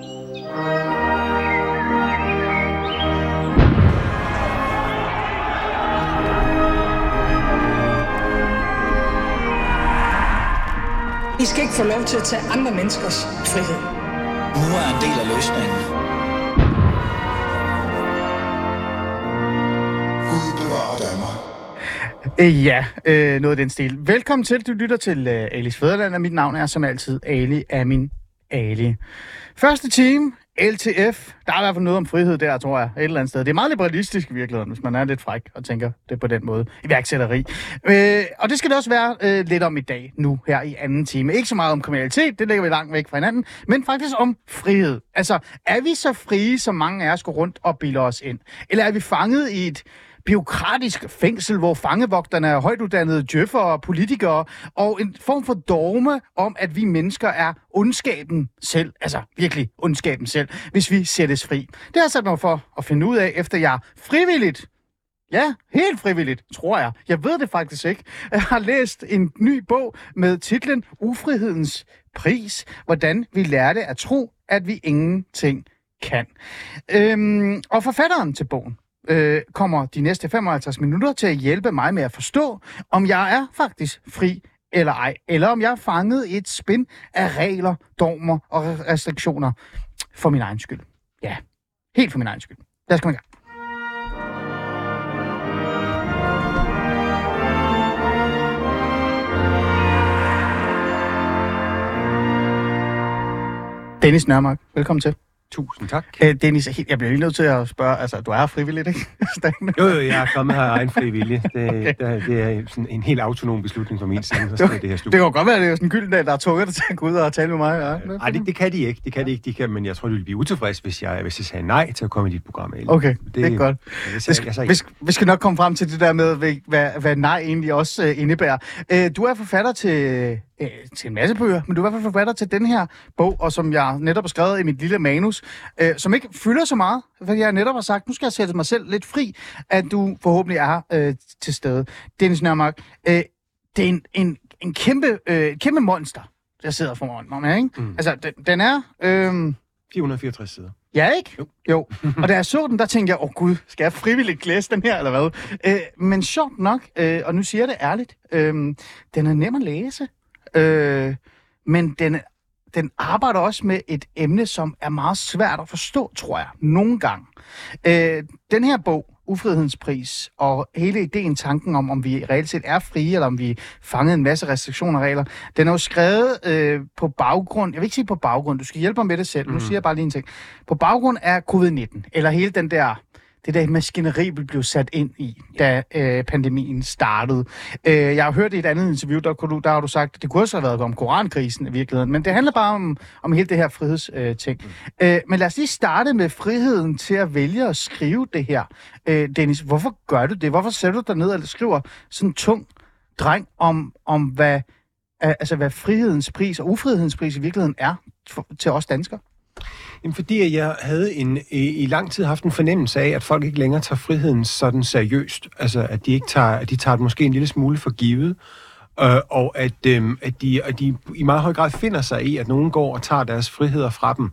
I skal ikke få lov til at tage andre menneskers frihed. Nu er en del af løsningen. Gud bevarer Danmark. Øh, Ja, øh, noget af den stil. Velkommen til, du lytter til øh, Alis Fæderland, og mit navn er som altid Ali Amin Ali. Første team, LTF. Der er i hvert fald noget om frihed der, tror jeg, et eller andet sted. Det er meget liberalistisk i virkeligheden, hvis man er lidt fræk og tænker det på den måde. Iværksætteri. Øh, og det skal det også være øh, lidt om i dag, nu her i anden time. Ikke så meget om kriminalitet, det lægger vi langt væk fra hinanden, men faktisk om frihed. Altså, er vi så frie, som mange af os går rundt og bilder os ind? Eller er vi fanget i et biokratisk fængsel, hvor fangevogterne er højtuddannede djøffer og politikere, og en form for dogme om, at vi mennesker er ondskaben selv, altså virkelig ondskaben selv, hvis vi sættes fri. Det har jeg sat mig for at finde ud af, efter jeg frivilligt Ja, helt frivilligt, tror jeg. Jeg ved det faktisk ikke. Jeg har læst en ny bog med titlen Ufrihedens pris. Hvordan vi lærte at tro, at vi ingenting kan. Øhm, og forfatteren til bogen, øh, kommer de næste 55 minutter til at hjælpe mig med at forstå, om jeg er faktisk fri eller ej, eller om jeg er fanget i et spin af regler, dogmer og restriktioner for min egen skyld. Ja, helt for min egen skyld. Lad os komme i gang. Dennis Nørmark, velkommen til. Tusind tak. Øh, Dennis, jeg bliver lige nødt til at spørge, altså du er frivilligt, ikke? Jo, jo, jeg er kommet her af egen fri vilje. Det, okay. det, det er sådan en helt autonom beslutning fra min side, skal det her Det slut. kan godt være, at det er sådan en gylden dag, der er tvunget dig til at gå ud og tale med mig. Ja. Nej, det, det kan de ikke. Det kan de ikke. De kan, men jeg tror, de ville blive utilfreds, hvis jeg, hvis jeg sagde nej til at komme i dit program. Ali. Okay, det er godt. Det, Vi sagde, skal, jeg sagde vi, skal, vi skal nok komme frem til det der med, hvad, hvad, nej egentlig også uh, indebærer. Uh, du er forfatter til, uh, til en masse bøger, men du er i hvert fald forfatter til den her bog, og som jeg netop har skrevet i mit lille manus, uh, som ikke fylder så meget, fordi jeg netop har sagt, nu skal jeg sætte mig selv lidt fri, at du forhåbentlig er uh, til stede. Dennis Nørmark, uh, det er en, en, en kæmpe, uh, kæmpe monster, der sidder foran mig, ikke? Mm. Altså, den, den er... Uh, 464 sider. Ja, ikke? Jo. jo. Og da jeg så den, der tænkte jeg, åh oh, gud, skal jeg frivilligt læse den her, eller hvad? Øh, men sjovt nok, øh, og nu siger jeg det ærligt, øh, den er nem at læse, øh, men den, den arbejder også med et emne, som er meget svært at forstå, tror jeg, nogle gange. Øh, den her bog, Ufrihedens pris, og hele ideen, tanken om, om vi reelt set er frie, eller om vi fanget en masse restriktioner og regler, den er jo skrevet øh, på baggrund, jeg vil ikke sige på baggrund, du skal hjælpe mig med det selv, mm. nu siger jeg bare lige en ting, på baggrund af covid-19, eller hele den der det der maskineri, vi blev sat ind i, da øh, pandemien startede. Øh, jeg har hørt i et andet interview, der, kunne du, der har du sagt, at det kunne også have været om korankrisen i virkeligheden, men det handler bare om, om hele det her frihedsting. Øh, ting. øh, men lad os lige starte med friheden til at vælge at skrive det her. Øh, Dennis, hvorfor gør du det? Hvorfor sætter du dig ned og skriver sådan en tung dreng om, om hvad, altså, hvad frihedens pris og ufrihedens pris i virkeligheden er for, til os danskere? Jamen, fordi jeg havde en, i, i lang tid haft en fornemmelse af, at folk ikke længere tager friheden sådan seriøst. Altså, at de ikke tager, at de tager det måske en lille smule for givet. Øh, og at, øh, at, de, at de i meget høj grad finder sig i, at nogen går og tager deres friheder fra dem,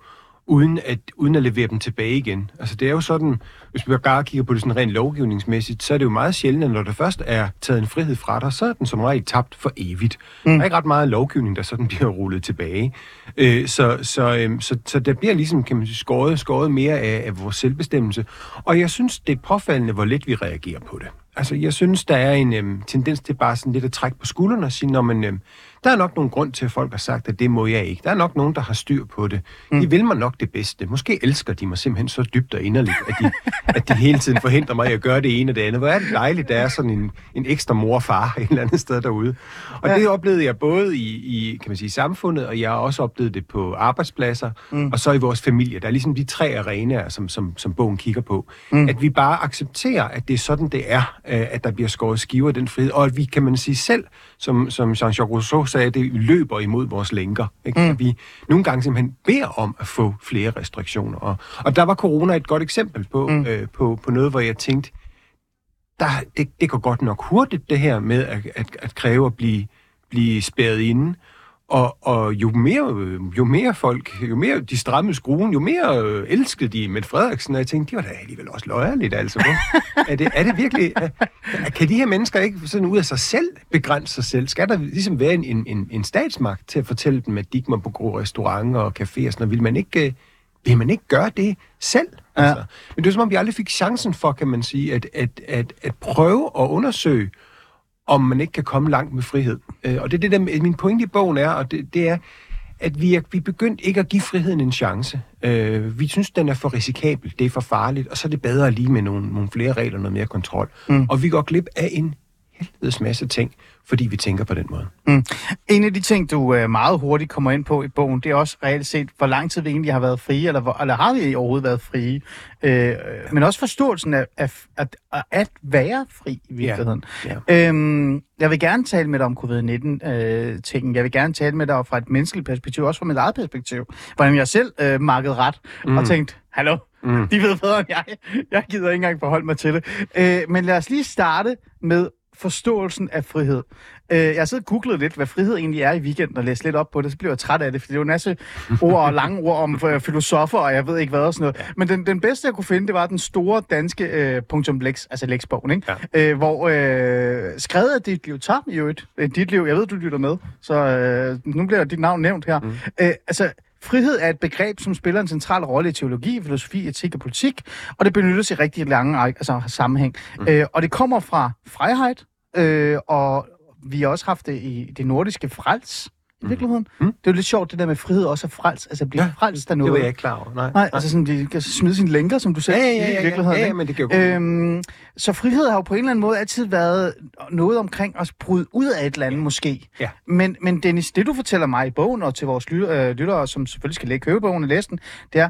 uden at, uden at levere dem tilbage igen. Altså det er jo sådan, hvis vi bare kigger på det sådan rent lovgivningsmæssigt, så er det jo meget sjældent, at når der først er taget en frihed fra dig, så er den som regel tabt for evigt. Mm. Der er ikke ret meget lovgivning, der sådan bliver rullet tilbage. Øh, så, så, øh, så, så der bliver ligesom, kan man sige, skåret, skåret mere af, af vores selvbestemmelse. Og jeg synes, det er påfaldende, hvor let vi reagerer på det. Altså, jeg synes, der er en øhm, tendens til bare sådan lidt at trække på skuldrene og sige, når man, øhm, der er nok nogen grund til, at folk har sagt, at det må jeg ikke. Der er nok nogen, der har styr på det. Mm. De vil mig nok det bedste. Måske elsker de mig simpelthen så dybt og inderligt, at de, at de hele tiden forhindrer mig i at gøre det ene og det andet. Hvor er det dejligt, der er sådan en, en ekstra mor og far et eller andet sted derude. Og ja. det oplevede jeg både i, i kan man sige, samfundet, og jeg har også oplevet det på arbejdspladser, mm. og så i vores familie. Der er ligesom de tre arenaer, som, som, som bogen kigger på. Mm. At vi bare accepterer, at det er sådan, det er, øh, at der bliver skåret skiver den frihed, og at vi, kan man sige selv, som, som Jean-Jacques Rousseau sagde, det løber imod vores lænker. Ikke? Mm. At vi nogle gange simpelthen beder om at få flere restriktioner. Og, og der var corona et godt eksempel på, mm. øh, på, på noget, hvor jeg tænkte, der, det, det går godt nok hurtigt, det her med at, at, at kræve at blive, blive spærret inde. Og, og jo, mere, jo mere folk, jo mere de strammede skruen, jo mere øh, elskede de Mette Frederiksen, og jeg tænkte, de var da alligevel også løjerligt, altså. Er, det, er det virkelig, er, kan de her mennesker ikke sådan ud af sig selv begrænse sig selv? Skal der ligesom være en, en, en, en statsmagt til at fortælle dem, at de ikke må på gode restauranter og caféer og sådan noget? Vil man ikke, øh, vil man ikke gøre det selv? Ja. Altså, men det er som om, vi aldrig fik chancen for, kan man sige, at, at, at, at prøve at undersøge, om man ikke kan komme langt med frihed. Øh, og det er det, der min pointe i bogen er, og det, det er, at vi er, vi begyndt ikke at give friheden en chance. Øh, vi synes, den er for risikabel, det er for farligt, og så er det bedre lige med nogle, nogle flere regler, noget mere kontrol. Mm. Og vi går glip af en helvedes masse ting, fordi vi tænker på den måde. Mm. En af de ting, du øh, meget hurtigt kommer ind på i bogen, det er også reelt set, hvor lang tid vi egentlig har været frie, eller, hvor, eller har vi overhovedet været frie? Øh, men også forståelsen af, af, at, at være fri i virkeligheden. Ja. Øhm, jeg vil gerne tale med dig om covid-19-tingen. jeg vil gerne tale med dig fra et menneskeligt perspektiv, også fra mit eget perspektiv. Hvordan jeg selv øh, markede ret mm. og tænkte, hallo, mm. de ved bedre end jeg. Jeg gider ikke engang forholde mig til det. Øh, men lad os lige starte med forståelsen af frihed. Øh, jeg har siddet og googlet lidt, hvad frihed egentlig er i weekenden, og læst lidt op på det, så blev jeg træt af det, for det er jo en masse ord og lange ord om øh, filosofer, og jeg ved ikke hvad og sådan noget. Ja. Men den, den bedste, jeg kunne finde, det var den store danske øh, punktum lex, altså lex-bogen, ikke? Ja. Øh, hvor øh, skrevet af dit liv Tam i øvrigt, øh, dit liv, jeg ved, du lytter med, så øh, nu bliver dit navn nævnt her. Mm. Øh, altså, Frihed er et begreb, som spiller en central rolle i teologi, filosofi, etik og politik, og det benyttes i rigtig lange altså, sammenhæng. Mm. Øh, og det kommer fra Freiheit, øh, og vi har også haft det i det nordiske frels, i virkeligheden. Mm. Det er jo lidt sjovt, det der med frihed også er frels, altså blive ja, frelst af noget. Det var jeg ikke klar over, nej. Nej, altså sådan, de kan smide sine lænker, som du sagde, Ja, ja, ja, i ja, virkeligheden. ja, ja, men det godt- øhm, Så frihed har jo på en eller anden måde altid været noget omkring at bryde ud af et eller andet, måske. Ja. Men, men Dennis, det du fortæller mig i bogen, og til vores lytter, øh, lyttere, som selvfølgelig skal lægge købe bogen og læse den, det er,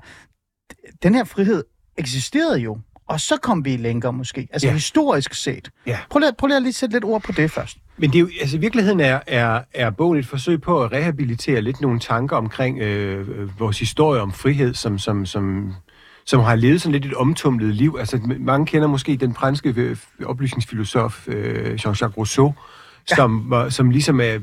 den her frihed eksisterede jo, og så kom vi i lænker måske, altså Ja. ja. historisk set. Ja. Prøv lige, prøv lige at lige sætte lidt ord på det først. Men det er jo, altså virkeligheden er, er, er bogen et forsøg på at rehabilitere lidt nogle tanker omkring øh, øh, vores historie om frihed, som, som, som, som har levet sådan lidt et omtumlet liv. Altså mange kender måske den franske øh, oplysningsfilosof øh, Jean-Jacques Rousseau, ja. som, var- som ligesom er,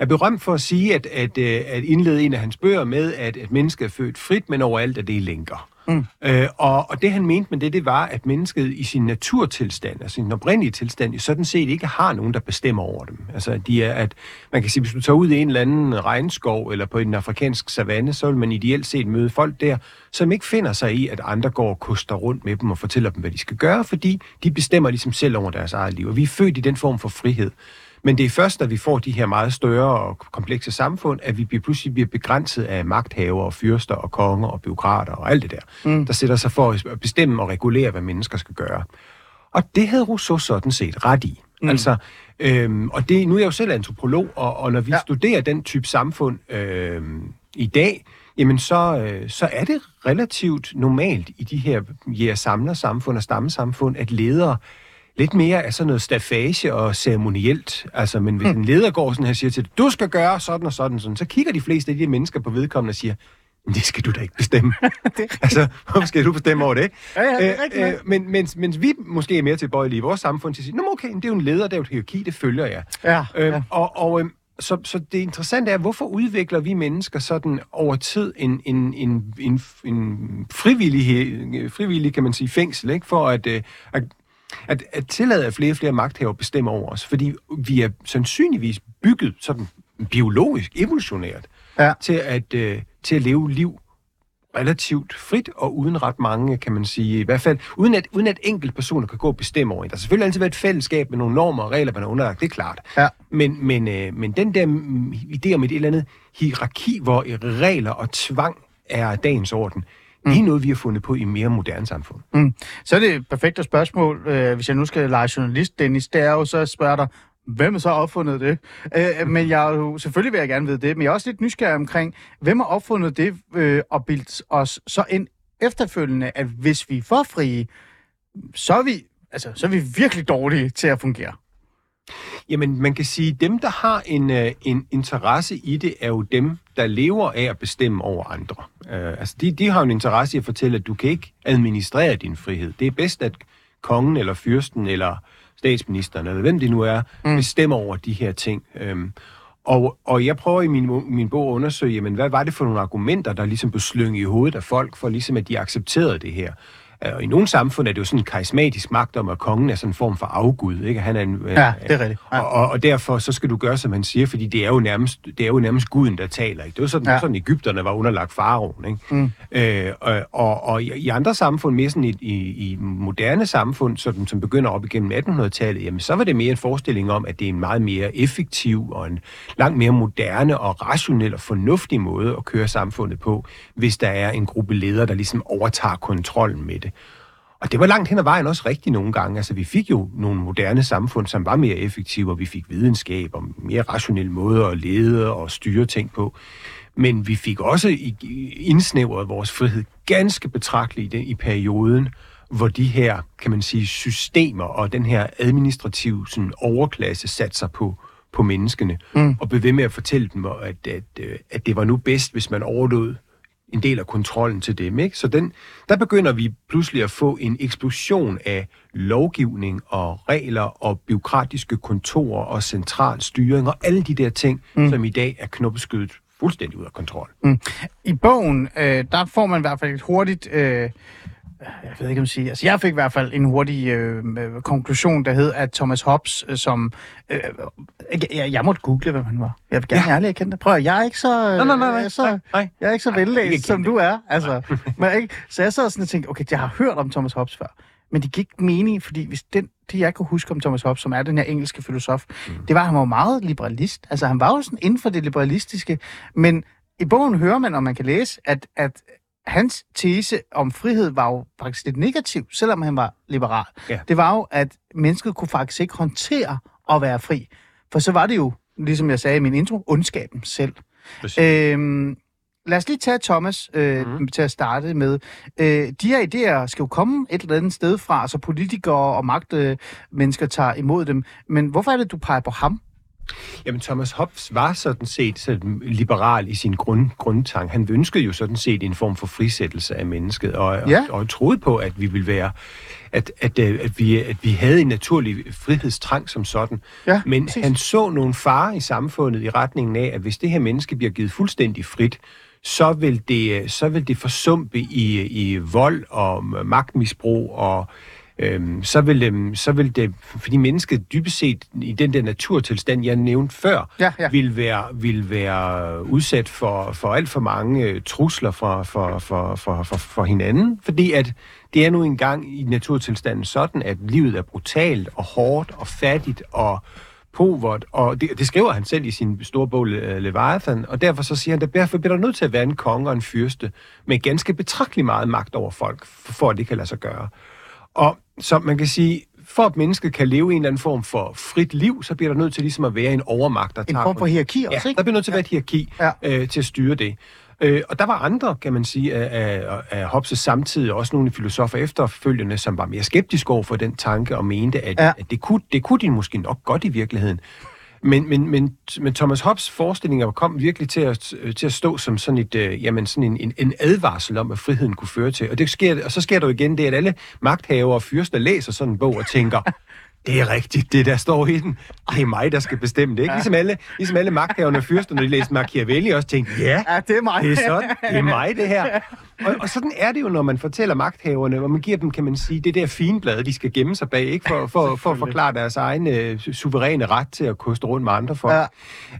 er berømt for at sige, at, at, øh, at indlede en af hans bøger med, at, at mennesket er født frit, men overalt er det i lænker. Mm. Øh, og, og det han mente med det, det var, at mennesket i sin naturtilstand, altså sin oprindelige tilstand, jo sådan set ikke har nogen, der bestemmer over dem. Altså, at de er, at man kan sige, hvis du tager ud i en eller anden regnskov eller på en afrikansk savanne, så vil man ideelt set møde folk der, som ikke finder sig i, at andre går og koster rundt med dem og fortæller dem, hvad de skal gøre, fordi de bestemmer ligesom selv over deres eget liv. Og vi er født i den form for frihed. Men det er først, da vi får de her meget større og komplekse samfund, at vi pludselig bliver begrænset af magthavere og fyrster og konger og byråkrater og alt det der, mm. der sætter sig for at bestemme og regulere, hvad mennesker skal gøre. Og det havde Rousseau sådan set ret i. Mm. Altså, øhm, og det, nu er jeg jo selv antropolog, og, og når vi ja. Ja. studerer den type samfund øhm, i dag, jamen så, øh, så er det relativt normalt i de her jæger-samler-samfund og stammesamfund, at ledere lidt mere af sådan noget staffage og ceremonielt. Altså, men hvis en leder går sådan her og siger til dig, du skal gøre sådan og sådan, sådan, så kigger de fleste af de mennesker på vedkommende og siger, "Men det skal du da ikke bestemme. altså, hvorfor skal du bestemme over det? Ja, ja, det er rigtigt nok. men, mens, mens vi måske er mere tilbøjelige i vores samfund til at sige, Nå, okay, det er jo en leder, det er jo et hierarki, det følger jeg. Ja, Øhm, ja. Og, og øhm, så, så det interessante er, hvorfor udvikler vi mennesker sådan over tid en, en, en, en, en frivillig, frivillig, kan man sige, fængsel, ikke? for at, øh, at, at, at tillade, at flere og flere magthaver bestemmer over os. Fordi vi er sandsynligvis bygget sådan biologisk, evolutionært, Ja. til, at, øh, til at leve liv relativt frit og uden ret mange, kan man sige, i hvert fald uden at, uden at enkelte personer kan gå og bestemme over en. Der har selvfølgelig altid været et fællesskab med nogle normer og regler, man har underlagt, det er klart. Ja. Men, men, øh, men den der idé om et eller andet hierarki, hvor regler og tvang er dagens orden, det er noget, vi har fundet på i mere moderne samfund. Mm. Så er det et perfekt spørgsmål, øh, hvis jeg nu skal lege journalist, Dennis, det er jo så at spørge dig, hvem har så opfundet det? Øh, men jeg jo, selvfølgelig vil jeg gerne vide det, men jeg er også lidt nysgerrig omkring, hvem har opfundet det øh, og bildt os så ind efterfølgende, at hvis vi er for frie, så er vi, altså, så er vi virkelig dårlige til at fungere. Jamen, man kan sige, at dem, der har en, øh, en interesse i det, er jo dem, der lever af at bestemme over andre. Øh, altså, de, de har jo en interesse i at fortælle, at du kan ikke administrere din frihed. Det er bedst, at kongen eller fyrsten eller statsministeren, eller hvem det nu er, mm. bestemmer over de her ting. Øhm, Og, og jeg prøver i min, min bog at undersøge, jamen, hvad var det for nogle argumenter, der ligesom blev slynget i hovedet af folk, for ligesom at de accepterede det her. Øh, Og i nogle samfund er det jo sådan en karismatisk magt om, at kongen er sådan en form for afgud. Ikke? Han er en, øh, Ja, det er rigtigt. Ja. Og, og, derfor så skal du gøre, som han siger, fordi det er jo nærmest, det er jo nærmest guden, der taler. Ikke? Det var sådan, Ja. sådan Ægypterne var underlagt faraoen. Ikke? Mm. Øh, og, og, og i i andre samfund, mere sådan i, i, i moderne samfund, sådan, som begynder op igennem 1800-tallet, jamen så var det mere en forestilling om, at det er en meget mere effektiv og en langt mere moderne og rationel og fornuftig måde at køre samfundet på, hvis der er en gruppe ledere, der ligesom overtager kontrollen med det. Og det var langt hen ad vejen også rigtigt nogle gange. Altså, vi fik jo nogle moderne samfund, som var mere effektive, og vi fik videnskab og mere rationelle måder at lede og styre ting på. Men vi fik også indsnævret vores frihed ganske betragteligt i perioden, hvor de her, kan man sige, systemer og den her administrative sådan, overklasse satte sig på, på menneskene, mm. og blev ved med at fortælle dem, at, at, øh, at det var nu bedst, hvis man overlod en del af kontrollen til dem. Ikke? Så den, der begynder vi pludselig at få en eksplosion af lovgivning og regler og byråkratiske kontorer og central styring og alle de der ting, mm. som i dag er knopskydet fuldstændig ud af kontrol. I bogen, øh, der får man i hvert fald et hurtigt... Øh, jeg ved ikke, om jeg siger. Altså, jeg fik i hvert fald en hurtig øh, øh, konklusion, der hed, at Thomas Hobbes, øh, som... Øh, jeg, jeg, måtte google, hvem han var. Jeg vil gerne ja. ærligt erkende det. Prøv jeg er ikke så... Øh, Nej, nej, nej. Jeg er så, Nej, nej. Jeg er ikke så vellæst, som du er. Altså, men, ikke? Så jeg sad sådan og tænkte, okay, jeg har hørt om Thomas Hobbes før. Men det gik ikke mening, fordi hvis den, det, jeg kan huske om Thomas Hobbes, som er den her engelske filosof, mm. det var, at han var meget liberalist. Altså, han var jo sådan inden for det liberalistiske. Men i bogen hører man, og man kan læse, at, at hans tese om frihed var jo faktisk lidt negativ, selvom han var liberal. Ja. Det var jo, at mennesket kunne faktisk ikke håndtere at være fri. For så var det jo, ligesom jeg sagde i min intro, ondskaben selv. Præcis. Øhm, lad os lige tage Thomas øh, mm. til at starte med. Øh, de her idéer skal jo komme et eller andet sted fra, så politikere og magtmennesker tager imod dem. Men hvorfor er det, du peger på ham? Jamen, Thomas Hobbes var sådan set sådan liberal i sin grund, grundtank. Han ønskede jo sådan set en form for frisættelse af mennesket, og, Ja. og, og troede på, at vi ville være, at, at, øh, at, vi, at vi havde en naturlig frihedstrang som sådan. Ja, Men præcis. han så nogle farer i samfundet i retningen af, at hvis det her menneske bliver givet fuldstændig frit, så vil det, så vil det forsumpe i, i vold og magtmisbrug og Øhm, så, vil, øhm, så vil det, fordi mennesket dybest set i den der naturtilstand, jeg nævnte før, Ja, ja. vil være, vil være udsat for, for alt for mange øh, trusler for, for, for, for, for, for hinanden, fordi at det er nu engang i naturtilstanden sådan, at livet er brutalt og hårdt og fattigt og povert, og det, det skriver han selv i sin store bog Le- Leviathan, og derfor så siger han, at derfor bliver der nødt til at være en konge og en fyrste med ganske betragtelig meget magt over folk, for, for at det kan lade sig gøre. Og så man kan sige, for at mennesket kan leve i en eller anden form for frit liv, så bliver der nødt til ligesom at være en overmagt, der En tager... form for hierarki Ja, også, ikke? der bliver nødt til at være et hierarki Ja. ja. øh, til at styre det. Øh, og der var andre, kan man sige, af, af, af Hobbes' samtidig, også nogle filosofer efterfølgende, som var mere skeptiske over for den tanke og mente, at, Ja. ja. at det, kunne, det kunne de måske nok godt i virkeligheden. Men, men, men, men Thomas Hobbes forestillinger kom virkelig til at, til at stå som sådan, et, øh, jamen sådan en, en, en advarsel om, hvad friheden kunne føre til. Og, det sker, og så sker der jo igen det, at alle magthavere og fyrster læser sådan en bog og tænker, det er rigtigt, det der står i den. Det er mig, der skal bestemme det. Ikke? Ligesom, alle, ligesom alle magthaverne og fyrster, når de læste Machiavelli, også tænkte, ja, Ja, det er mig. det er sådan, det er mig, det her. Og, og sådan er det jo, når man fortæller magthaverne, hvor man giver dem, kan man sige, det der finblad, de skal gemme sig bag, ikke? For, for, for at forklare deres egen øh, suveræne ret til at koste rundt med andre folk.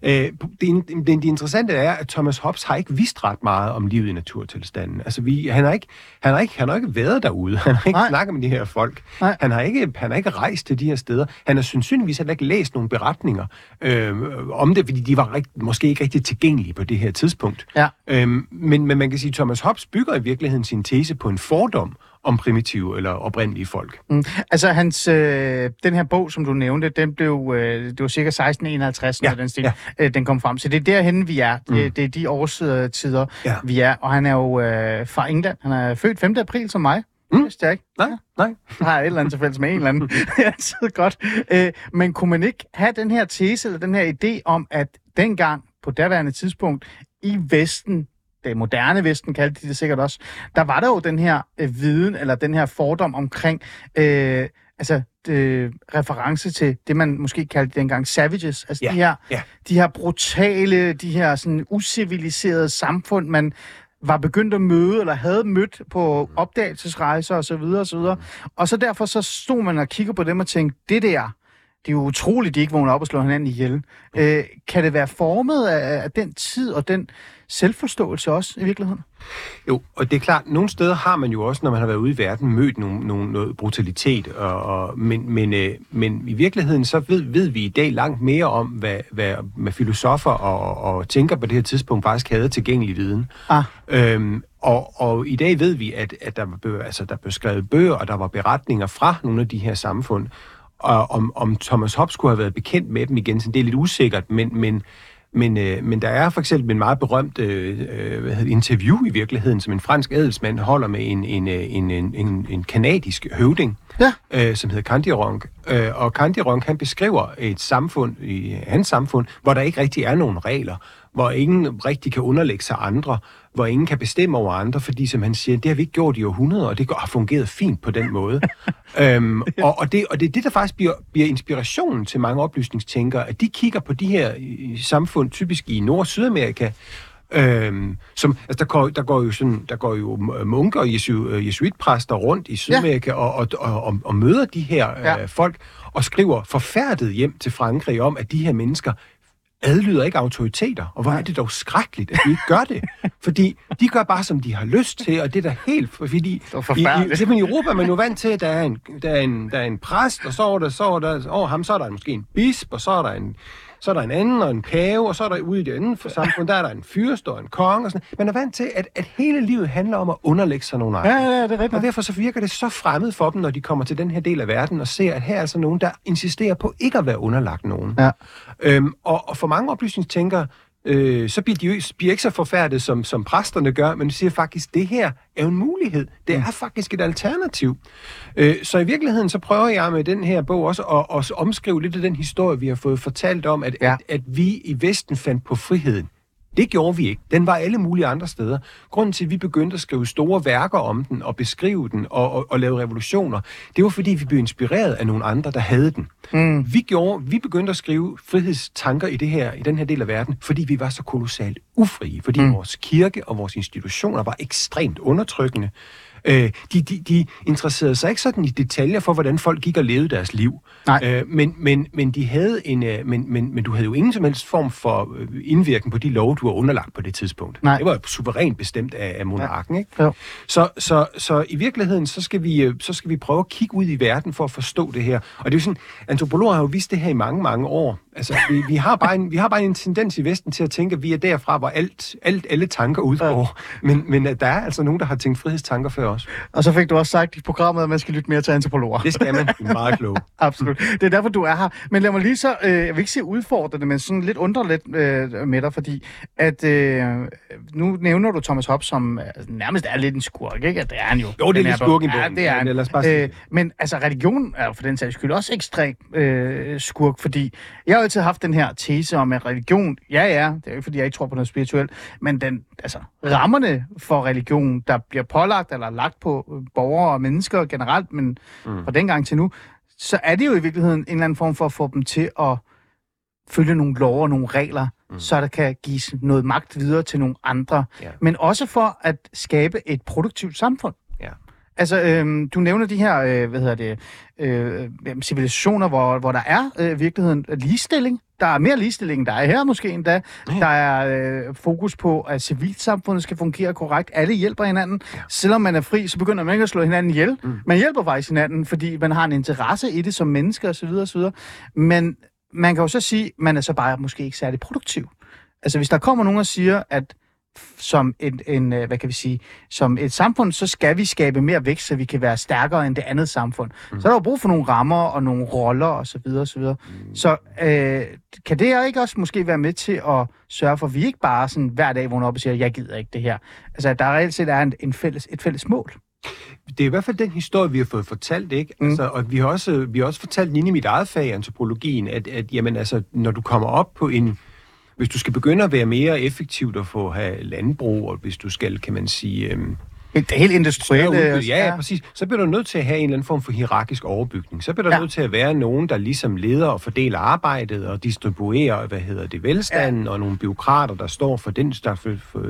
Ja. Øh, det, det, det interessante er, at Thomas Hobbes har ikke vidst ret meget om livet i naturtilstanden. Altså, vi, han, har ikke, han, har ikke, han har ikke været derude. Han har ikke Nej. Snakket med de her folk. Nej. Han har, ikke, han har ikke rejst til de her steder. Han har sandsynligvis heller ikke læst nogle beretninger øh, om det, fordi de var rigt, måske ikke rigtig tilgængelige på det her tidspunkt. Ja. Øhm, men, men man kan sige, at Thomas Hobbes bygger i virkeligheden sin tese på en fordom om primitive eller oprindelige folk. Mm. Altså, hans, øh, den her bog, som du nævnte, den blev, øh, det var cirka 1651, når Ja, den, stil, ja. øh, den kom frem. Så det er derhen, vi er. Det, Mm. det er de årstider, Ja. vi er. Og han er jo øh, fra England. Han er født 5. april som mig. Mm. Det vidste jeg ikke. Nej, nej. Så har jeg et eller andet til fælles med en eller anden. det er altid godt. Øh, men kunne man ikke have den her tese, eller den her idé om, at dengang, på daværende tidspunkt, i Vesten, det moderne Vesten kaldte de det sikkert også, der var der jo den her øh, viden, eller den her fordom omkring, øh, altså øh, reference til det, man måske kaldte dengang savages. Altså Ja, de, her, ja. de her brutale, de her sådan usiviliserede samfund, man var begyndt at møde, eller havde mødt på opdagelsesrejser osv. Og, så videre. og så derfor så stod man og kiggede på dem og tænkte, det der, det er jo utroligt, de ikke vågner op og slår hinanden ihjel. Øh, kan det være formet af, af den tid og den selvforståelse også i virkeligheden? Jo, og det er klart, nogle steder har man jo også, når man har været ude i verden, mødt nogle, nogle, noget brutalitet, og, og, men, men, øh, men i virkeligheden så ved, ved vi i dag langt mere om, hvad, hvad med filosofer og, og tænker på det her tidspunkt faktisk havde tilgængelig viden. Ah. Øhm, og, og i dag ved vi, at, at der, blev, altså, der blev skrevet bøger, og der var beretninger fra nogle af de her samfund, og om, om Thomas Hobbes skulle have været bekendt med dem igen, så det er lidt usikkert, men, men, men, øh, men der er for eksempel en meget berømt øh, øh, hvad hedder interview i virkeligheden, som en fransk adelsmand holder med en, en, øh, en, en, en, en kanadisk høvding, Ja. øh, som hedder Candironk. Øh, og Candironk, han beskriver et samfund, i hans samfund, hvor der ikke rigtig er nogen regler, hvor ingen rigtig kan underlægge sig andre, hvor ingen kan bestemme over andre, fordi som han siger, det har vi ikke gjort i århundreder, og det har fungeret fint på den måde. øhm, og, og, det, og det er det, der faktisk bliver, bliver inspirationen til mange oplysningstænkere, at de kigger på de her øh, samfund, typisk i Nord- og Sydamerika, Øhm, som, altså der, går, der, går jo sådan, der går jo munker og jesu, øh, jesuitpræster rundt i Sydamerika ja. og, og, og, og, møder de her øh, Ja. folk og skriver forfærdet hjem til Frankrig om, at de her mennesker adlyder ikke autoriteter. Og hvor er det dog skrækkeligt, at de ikke gør det. Fordi de gør bare, som de har lyst til, og det er da helt... Fordi i, i, simpelthen i Europa er man jo vant til, at der er en, der er en, der er en præst, og så er der, så er der over ham, så er der måske en bisp, og så er der en, så er der en anden og en pave, og så er der ude i det andet for samfund, der er der en fyrste og en konge og sådan Man er vant til, at, at hele livet handler om at underlægge sig nogle andre. Ja, ja, det er rigtigt. Og derfor så virker det så fremmed for dem, når de kommer til den her del af verden og ser, at her er altså nogen, der insisterer på ikke at være underlagt nogen. Ja. Øhm, og, og for mange oplysningstænkere, øh, så bliver de jo ikke- bliver ikke så forfærdet, som, som præsterne gør, men de siger faktisk, det her er jo en mulighed. Det er faktisk et alternativ. Øh, så i virkeligheden, så prøver jeg med den her bog også at, at omskrive lidt af den historie, vi har fået fortalt om, at, ja. at, at vi i Vesten fandt på friheden. Det gjorde vi ikke. Den var alle mulige andre steder. Grunden til, at vi begyndte at skrive store værker om den, og beskrive den, og, og, og lave revolutioner, det var fordi, vi blev inspireret af nogle andre, der havde den. Mm. Vi, gjorde, vi begyndte at skrive frihedstanker i, det her, i den her del af verden, fordi vi var så kolossalt ufrie. Fordi mm. vores kirke og vores institutioner var ekstremt undertrykkende. Øh, de, de, de interesserede sig ikke sådan i detaljer for, hvordan folk gik og levede deres liv. Nej. Øh, men, men, men, de havde en, øh, men, men, men du havde jo ingen som helst form for øh, indvirkning på de love, du var underlagt på det tidspunkt. Nej. Det var jo suverænt bestemt af, af monarken. Ikke? Jo. Så, så, så i virkeligheden, så skal, vi, øh, så skal vi prøve at kigge ud i verden for at forstå det her. Og det er jo sådan, antropologer har jo vist det her i mange, mange år. Altså, vi, vi, har bare en, vi har bare en tendens i Vesten til at tænke, at vi er derfra, hvor alt, alt alle tanker udgår. Men, men at der er altså nogen, der har tænkt frihedstanker før os. Og så fik du også sagt i programmet, at man skal lytte mere til antropologer. Det skal man. Er meget kloge. Absolut. Det er derfor, du er her. Men lad mig lige så, øh, jeg vil ikke sige udfordrende, men sådan lidt undre lidt øh, med dig, fordi at øh, nu nævner du Thomas Hobbes, som øh, nærmest er lidt en skurk, ikke? Det er han jo. Jo, det er lidt her skurk i. Ja, det er Ja, han. bare sige øh, men altså, religion er for den sags skyld også ekstremt øh, skurk, fordi jeg altid haft den her tese om, at religion, ja ja, det er jo ikke, fordi jeg ikke tror på noget spirituelt, men den, altså, rammerne for religion, der bliver pålagt eller lagt på øh, borgere og mennesker generelt, men mm. fra dengang til nu, så er det jo i virkeligheden en eller anden form for at få dem til at følge nogle love og nogle regler, mm. så der kan gives noget magt videre til nogle andre. Ja. Men også for at skabe et produktivt samfund. Altså, øhm, du nævner de her, øh, hvad hedder det, øh, civilisationer, hvor, hvor der er øh, virkeligheden ligestilling. Der er mere ligestilling, der er her måske endda. Ja. Der er øh, fokus på, at civilsamfundet skal fungere korrekt. Alle hjælper hinanden. Ja. Selvom man er fri, så begynder man ikke at slå hinanden ihjel. Mm. Man hjælper faktisk hinanden, fordi man har en interesse i det som mennesker osv. osv. Men man kan jo så sige, at man er så bare måske ikke særlig produktiv. Altså, hvis der kommer nogen og siger, at som en, en, øh, hvad kan vi sige, som et samfund, så skal vi skabe mere vækst, så vi kan være stærkere end det andet samfund. Mm. Så er der jo brug for nogle rammer og nogle roller og så videre og så videre. Mm. Så øh, kan det ikke også måske være med til at sørge for, at vi ikke bare sådan hver dag vågner op og siger, jeg gider ikke det her. Altså, at der reelt set er en, en fælles, et fælles mål. Det er i hvert fald den historie, vi har fået fortalt, ikke? Mm. Altså, og vi har, også, vi har også fortalt inde i mit eget fag, antropologien, at, at jamen, altså, når du kommer op på en... Hvis du skal begynde at være mere effektivt og få have landbrug, og hvis du skal, kan man sige, øhm, Helt, helt industrielle... Ja, ja, præcis. Så bliver du nødt til at have en eller anden form for hierarkisk overbygning. Så bliver der Ja. nødt til at være nogen, der ligesom leder og fordeler arbejdet og distribuerer, hvad hedder det, velstanden, ja. og nogle byråkrater, der står for den slags, for, for,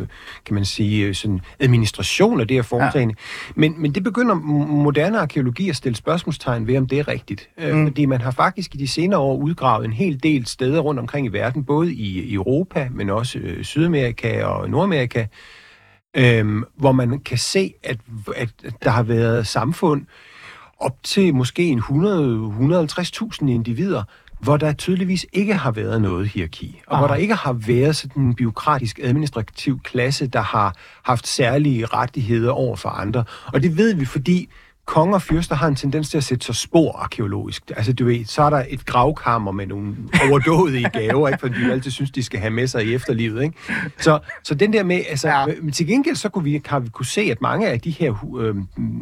kan man sige, sådan administration af det her foretagende. Ja. Men, men det begynder moderne arkeologi at stille spørgsmålstegn ved, om det er rigtigt. Mm. Fordi man har faktisk i de senere år udgravet en hel del steder rundt omkring i verden, både i, i Europa, men også øh, Sydamerika og Nordamerika, øhm, hvor man kan se, at, at der har været samfund op til måske en 100-150.000 individer, hvor der tydeligvis ikke har været noget hierarki, og Ah. hvor der ikke har været sådan en byråkratisk administrativ klasse, der har haft særlige rettigheder over for andre. Og det ved vi, fordi konger og fyrster har en tendens til at sætte sig spor arkeologisk. Altså, du ved, så er der et gravkammer med nogle overdådige gaver, ikke? fordi de altid synes, de skal have med sig i efterlivet. Ikke? Så, så den der med, altså, Ja. men til gengæld så kunne vi, har vi kunne se, at mange af de her øh,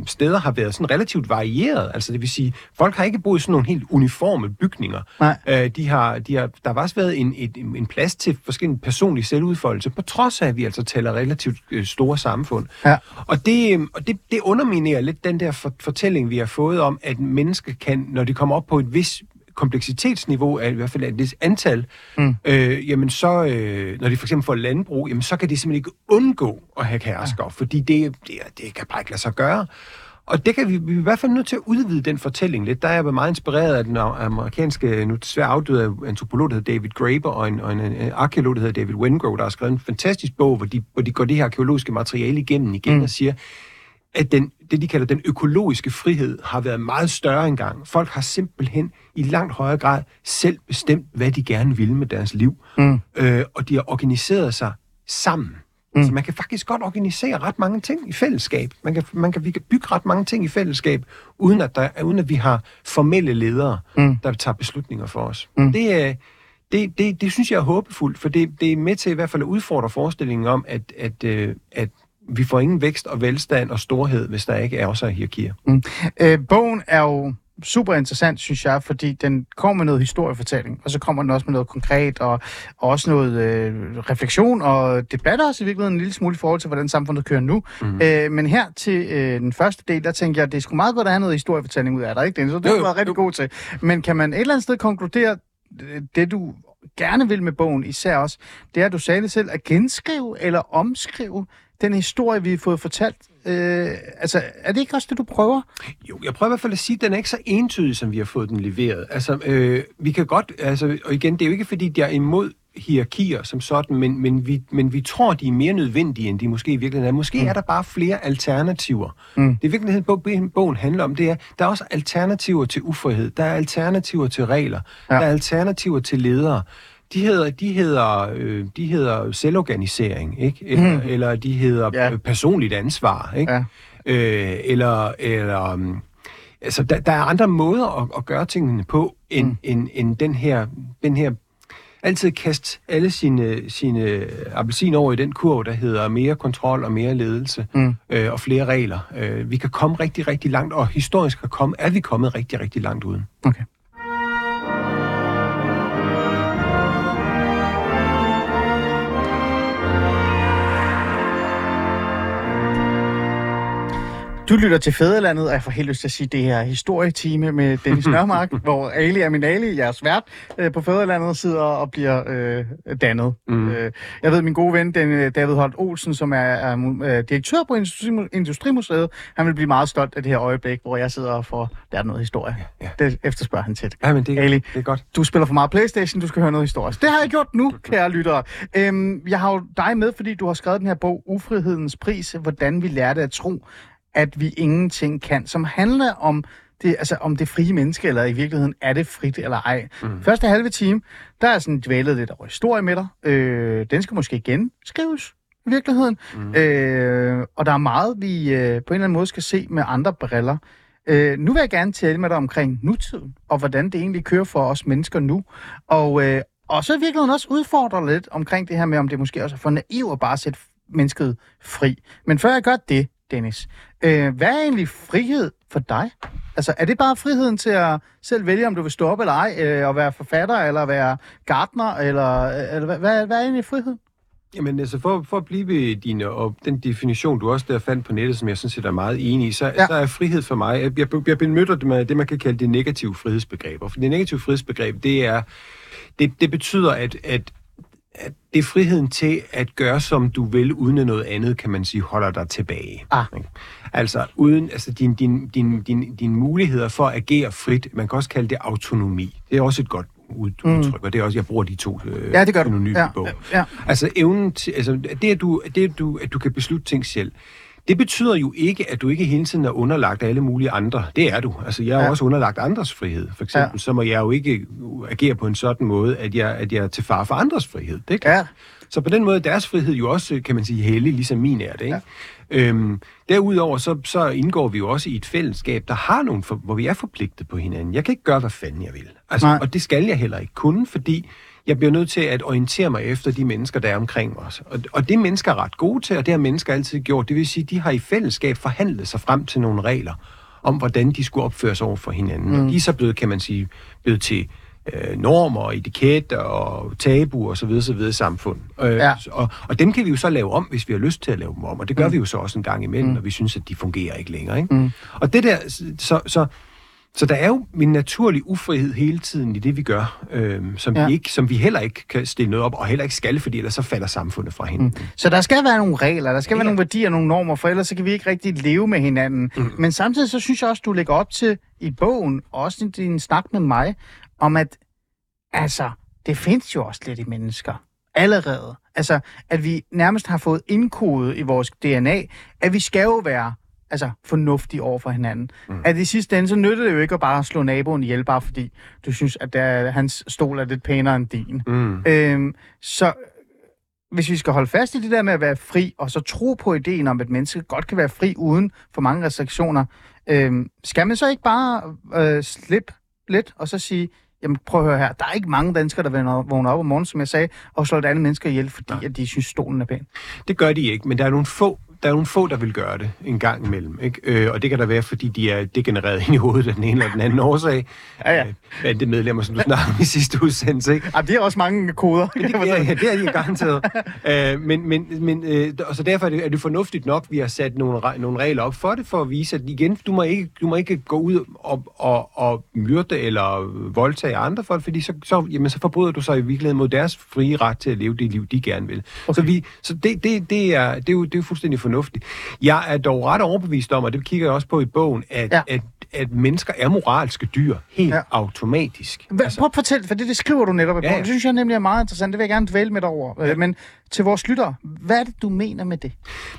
steder har været sådan relativt varieret. Altså, det vil sige, folk har ikke boet i sådan nogle helt uniforme bygninger. Nej. Øh, de har, de har, der har også været en, et, en plads til forskellige personlige selvudfoldelse, på trods af, at vi altså taler relativt øh, store samfund. Ja. Og, det, øh, og det, det underminerer lidt den der for, fortælling, vi har fået om, at mennesker kan, når de kommer op på et vis kompleksitetsniveau, af i hvert fald af et vis antal, mm. øh, jamen så, øh, når de for eksempel får landbrug, jamen så kan de simpelthen ikke undgå at have hersker, ja. fordi det, det, det kan bare ikke lade sig gøre. Og det kan vi, vi er i hvert fald nødt til at udvide den fortælling lidt. Der er jeg meget inspireret af den amerikanske, nu desværre afdøde antropolog, der hedder David Graeber, og en, og en, en arkeolog, der hedder David Wengrow, der har skrevet en fantastisk bog, hvor de, hvor de går det her arkeologiske materiale igennem igen mm. og siger, at den, det, de kalder den økologiske frihed, har været meget større engang. Folk har simpelthen i langt højere grad selv bestemt, hvad de gerne vil med deres liv. Mm. Øh, og de har organiseret sig sammen. Mm. Så man kan faktisk godt organisere ret mange ting i fællesskab. Man kan, man kan, vi kan bygge ret mange ting i fællesskab, uden at, der, uden at vi har formelle ledere, mm. der tager beslutninger for os. Mm. Det, er, det, det, det synes jeg er håbefuldt, for det, det er med til i hvert fald at udfordre forestillingen om, at, at, øh, at vi får ingen vækst og velstand og storhed, hvis der ikke er også hierarkier. Mm. Øh, bogen er jo super interessant, synes jeg, fordi den kommer med noget historiefortælling, og så kommer den også med noget konkret, og, og også noget øh, refleksion og debat også i virkeligheden en lille smule i forhold til, hvordan samfundet kører nu. Mm. Øh, men her til øh, den første del, der tænker jeg, at det er sgu meget godt at have noget historiefortælling ud af dig, ikke? Det, så det har været rigtig god til. Men kan man et eller andet sted konkludere, øh, det du gerne vil med bogen, især også, det er, at du sagde det selv, at genskrive eller omskrive den historie, vi har fået fortalt. Øh, altså, er det ikke også det, du prøver? Jo, jeg prøver i hvert fald at sige, at den er ikke så entydig, som vi har fået den leveret. Altså, øh, vi kan godt, altså, og igen, det er jo ikke fordi, de er imod hierarkier som sådan, men, men, vi, men vi tror, de er mere nødvendige, end de måske i virkeligheden er. Måske mm. er der bare flere alternativer. Mm. Det i virkeligheden, bogen, bogen handler om, det er, der er også alternativer til ufrihed, der er alternativer til regler, ja. der er alternativer til ledere. De hedder, de hedder, øh, de hedder selvorganisering, ikke? Eller, mm. eller de hedder Ja. ja. personligt ansvar, ikke? Ja. øh, eller, eller um, altså, der, der er andre måder at, at gøre tingene på, end, mm. end, end den her, den her altid kaste alle sine, sine appelsiner over i den kurv, der hedder mere kontrol og mere ledelse mm. øh, og flere regler. Øh, vi kan komme rigtig, rigtig langt, og historisk er, komme, er vi kommet rigtig, rigtig langt uden. Okay. Du lytter til Fæderlandet, og jeg får helt lyst til at sige, at det her historietime med Dennis Nørmark, hvor Ali er min Ali, jeres vært øh, på Fæderlandet, sidder og bliver øh, dannet. Mm. Øh, jeg ved, min gode ven, den, øh, David Holt Olsen, som er, er øh, direktør på Industri- Industrimuseet, han vil blive meget stolt af det her øjeblik, hvor jeg sidder og får lært noget historie. Ja, ja. Det efterspørger han tit. Ja, men det, Ali. det er godt. Du spiller for meget Playstation, du skal høre noget historisk. Det har jeg gjort nu, kære lyttere. Øhm, jeg har jo dig med, fordi du har skrevet den her bog, Ufrihedens Pris, hvordan vi lærte at tro, at vi ingenting kan, som handler om det, altså om det frie menneske, eller i virkeligheden er det frit eller ej. Mm. Første halve time, der er sådan dvælet lidt over historie med dig. Øh, den skal måske igen skrives i virkeligheden. Mm. Øh, og der er meget, vi øh, på en eller anden måde skal se med andre briller. Øh, nu vil jeg gerne tale med dig omkring nutiden, og hvordan det egentlig kører for os mennesker nu. Og, øh, og så i virkeligheden også udfordre lidt omkring det her med, om det måske også er for naivt at bare sætte mennesket fri. Men før jeg gør det, Dennis, øh, hvad er egentlig frihed for dig? Altså, er det bare friheden til at selv vælge, om du vil stå op eller ej, øh, og være forfatter, eller være gartner, eller, eller hvad, hvad, hvad er egentlig frihed? Jamen altså, for, for at blive ved din, og den definition, du også der fandt på nettet, som jeg sådan set er meget enig i, så, Ja. så er frihed for mig, jeg, jeg, jeg benytter det med det, man kan kalde det negative frihedsbegreber. For det negative frihedsbegreb, det er, det, det betyder, at, at, at det er friheden til at gøre, som du vil, uden at noget andet, kan man sige, holder dig tilbage. Ah. Ikke? Altså, uden, altså din, din, din, din, din muligheder for at agere frit, man kan også kalde det autonomi. Det er også et godt ud- udtryk, og det er også, jeg bruger de to øh, Mm. Ja, det gør du. synonyme Ja, i bogen. ja. Altså evnen til, altså det at du, det at du, at du kan beslutte ting selv, det betyder jo ikke, at du ikke hele tiden er underlagt alle mulige andre. Det er du. Altså jeg er Ja. også underlagt andres frihed. For eksempel, Ja. så må jeg jo ikke agere på en sådan måde, at jeg, at jeg er til fare for andres frihed. Det klart. Ja. Så på den måde er deres frihed jo også, kan man sige, hellig, ligesom min er det. Ikke? Ja. Øhm, derudover så, så indgår vi jo også i et fællesskab, der har nogle, for, hvor vi er forpligtet på hinanden. Jeg kan ikke gøre, hvad fanden jeg vil. Altså, Nej. og det skal jeg heller ikke kunne, fordi jeg bliver nødt til at orientere mig efter de mennesker, der er omkring os. Og, og det er mennesker ret gode til, og det har mennesker altid gjort. Det vil sige, de har i fællesskab forhandlet sig frem til nogle regler om, hvordan de skulle opføre sig over for hinanden. Mm. Og de er så blevet, kan man sige, blevet til øh, normer og etiket og tabu og så videre, så videre i samfund. Øh, Ja. og, og dem kan vi jo så lave om, hvis vi har lyst til at lave dem om, og det gør mm. vi jo så også en gang imellem, mm. når vi synes, at de fungerer ikke længere. Ikke? Mm. Og det der, så, så, så der er jo en naturlig ufrihed hele tiden i det, vi gør, øh, som, Ja. vi ikke, som vi heller ikke kan stille noget op, og heller ikke skal, fordi ellers så falder samfundet fra hinanden. Mm. Så der skal være nogle regler, der skal Ja. være nogle værdier, nogle normer, for ellers så kan vi ikke rigtig leve med hinanden. Mm. Men samtidig så synes jeg også, du lægger op til i bogen, og også i din snak med mig, om at altså, det findes jo også lidt i mennesker allerede. Altså, at vi nærmest har fået indkodet i vores DNA, at vi skal jo være altså, fornuftige over for hinanden. Mm. At i sidste ende, så nytter det jo ikke at bare slå naboen ihjel, bare fordi du synes, at der, hans stol er lidt pænere end din. Mm. Øhm, så hvis vi skal holde fast i det der med at være fri, og så tro på ideen om, at mennesket godt kan være fri uden for mange restriktioner, øhm, skal man så ikke bare øh, slippe lidt, og så sige, jamen prøv at høre her, der er ikke mange danskere, der vågner- op om morgenen, som jeg sagde, og slår et andet mennesker ihjel, fordi at de synes, stolen er pæn. Det gør de ikke, men der er nogle få, der er nogle få, der vil gøre det en gang imellem. Ikke? Øh, og det kan der være, fordi de er degenereret ind i hovedet af den ene eller den anden årsag. Ja, ja. Øh, medlemmer, som du snakkede om i sidste udsendelse. Ikke? Ej, det er også mange koder. Det, ja, ja, det er de garanteret. øh, men, men, men, øh, og så derfor er det, er det fornuftigt nok, at vi har sat nogle, nogle regler op for det, for at vise, at igen, du må ikke, du må ikke gå ud og, og, og myrde eller voldtage andre folk, fordi så, så, jamen, så forbryder du sig i virkeligheden mod deres frie ret til at leve det liv, de gerne vil. Okay. Så, vi, så det, det, det, er, det, er jo, det er jo fuldstændig fornuftigt. Jeg er dog ret overbevist om, og det kigger jeg også på i bogen, at, Ja. ja. at, at mennesker er moralske dyr helt Ja. ja. automatisk. Altså, Prøv at fortælle, for det, det skriver du netop i Ja, bogen. ja. Det synes jeg nemlig er meget interessant. Det vil jeg gerne dvæle med dig over. Ja. Men til vores lyttere, hvad er det, du mener med det?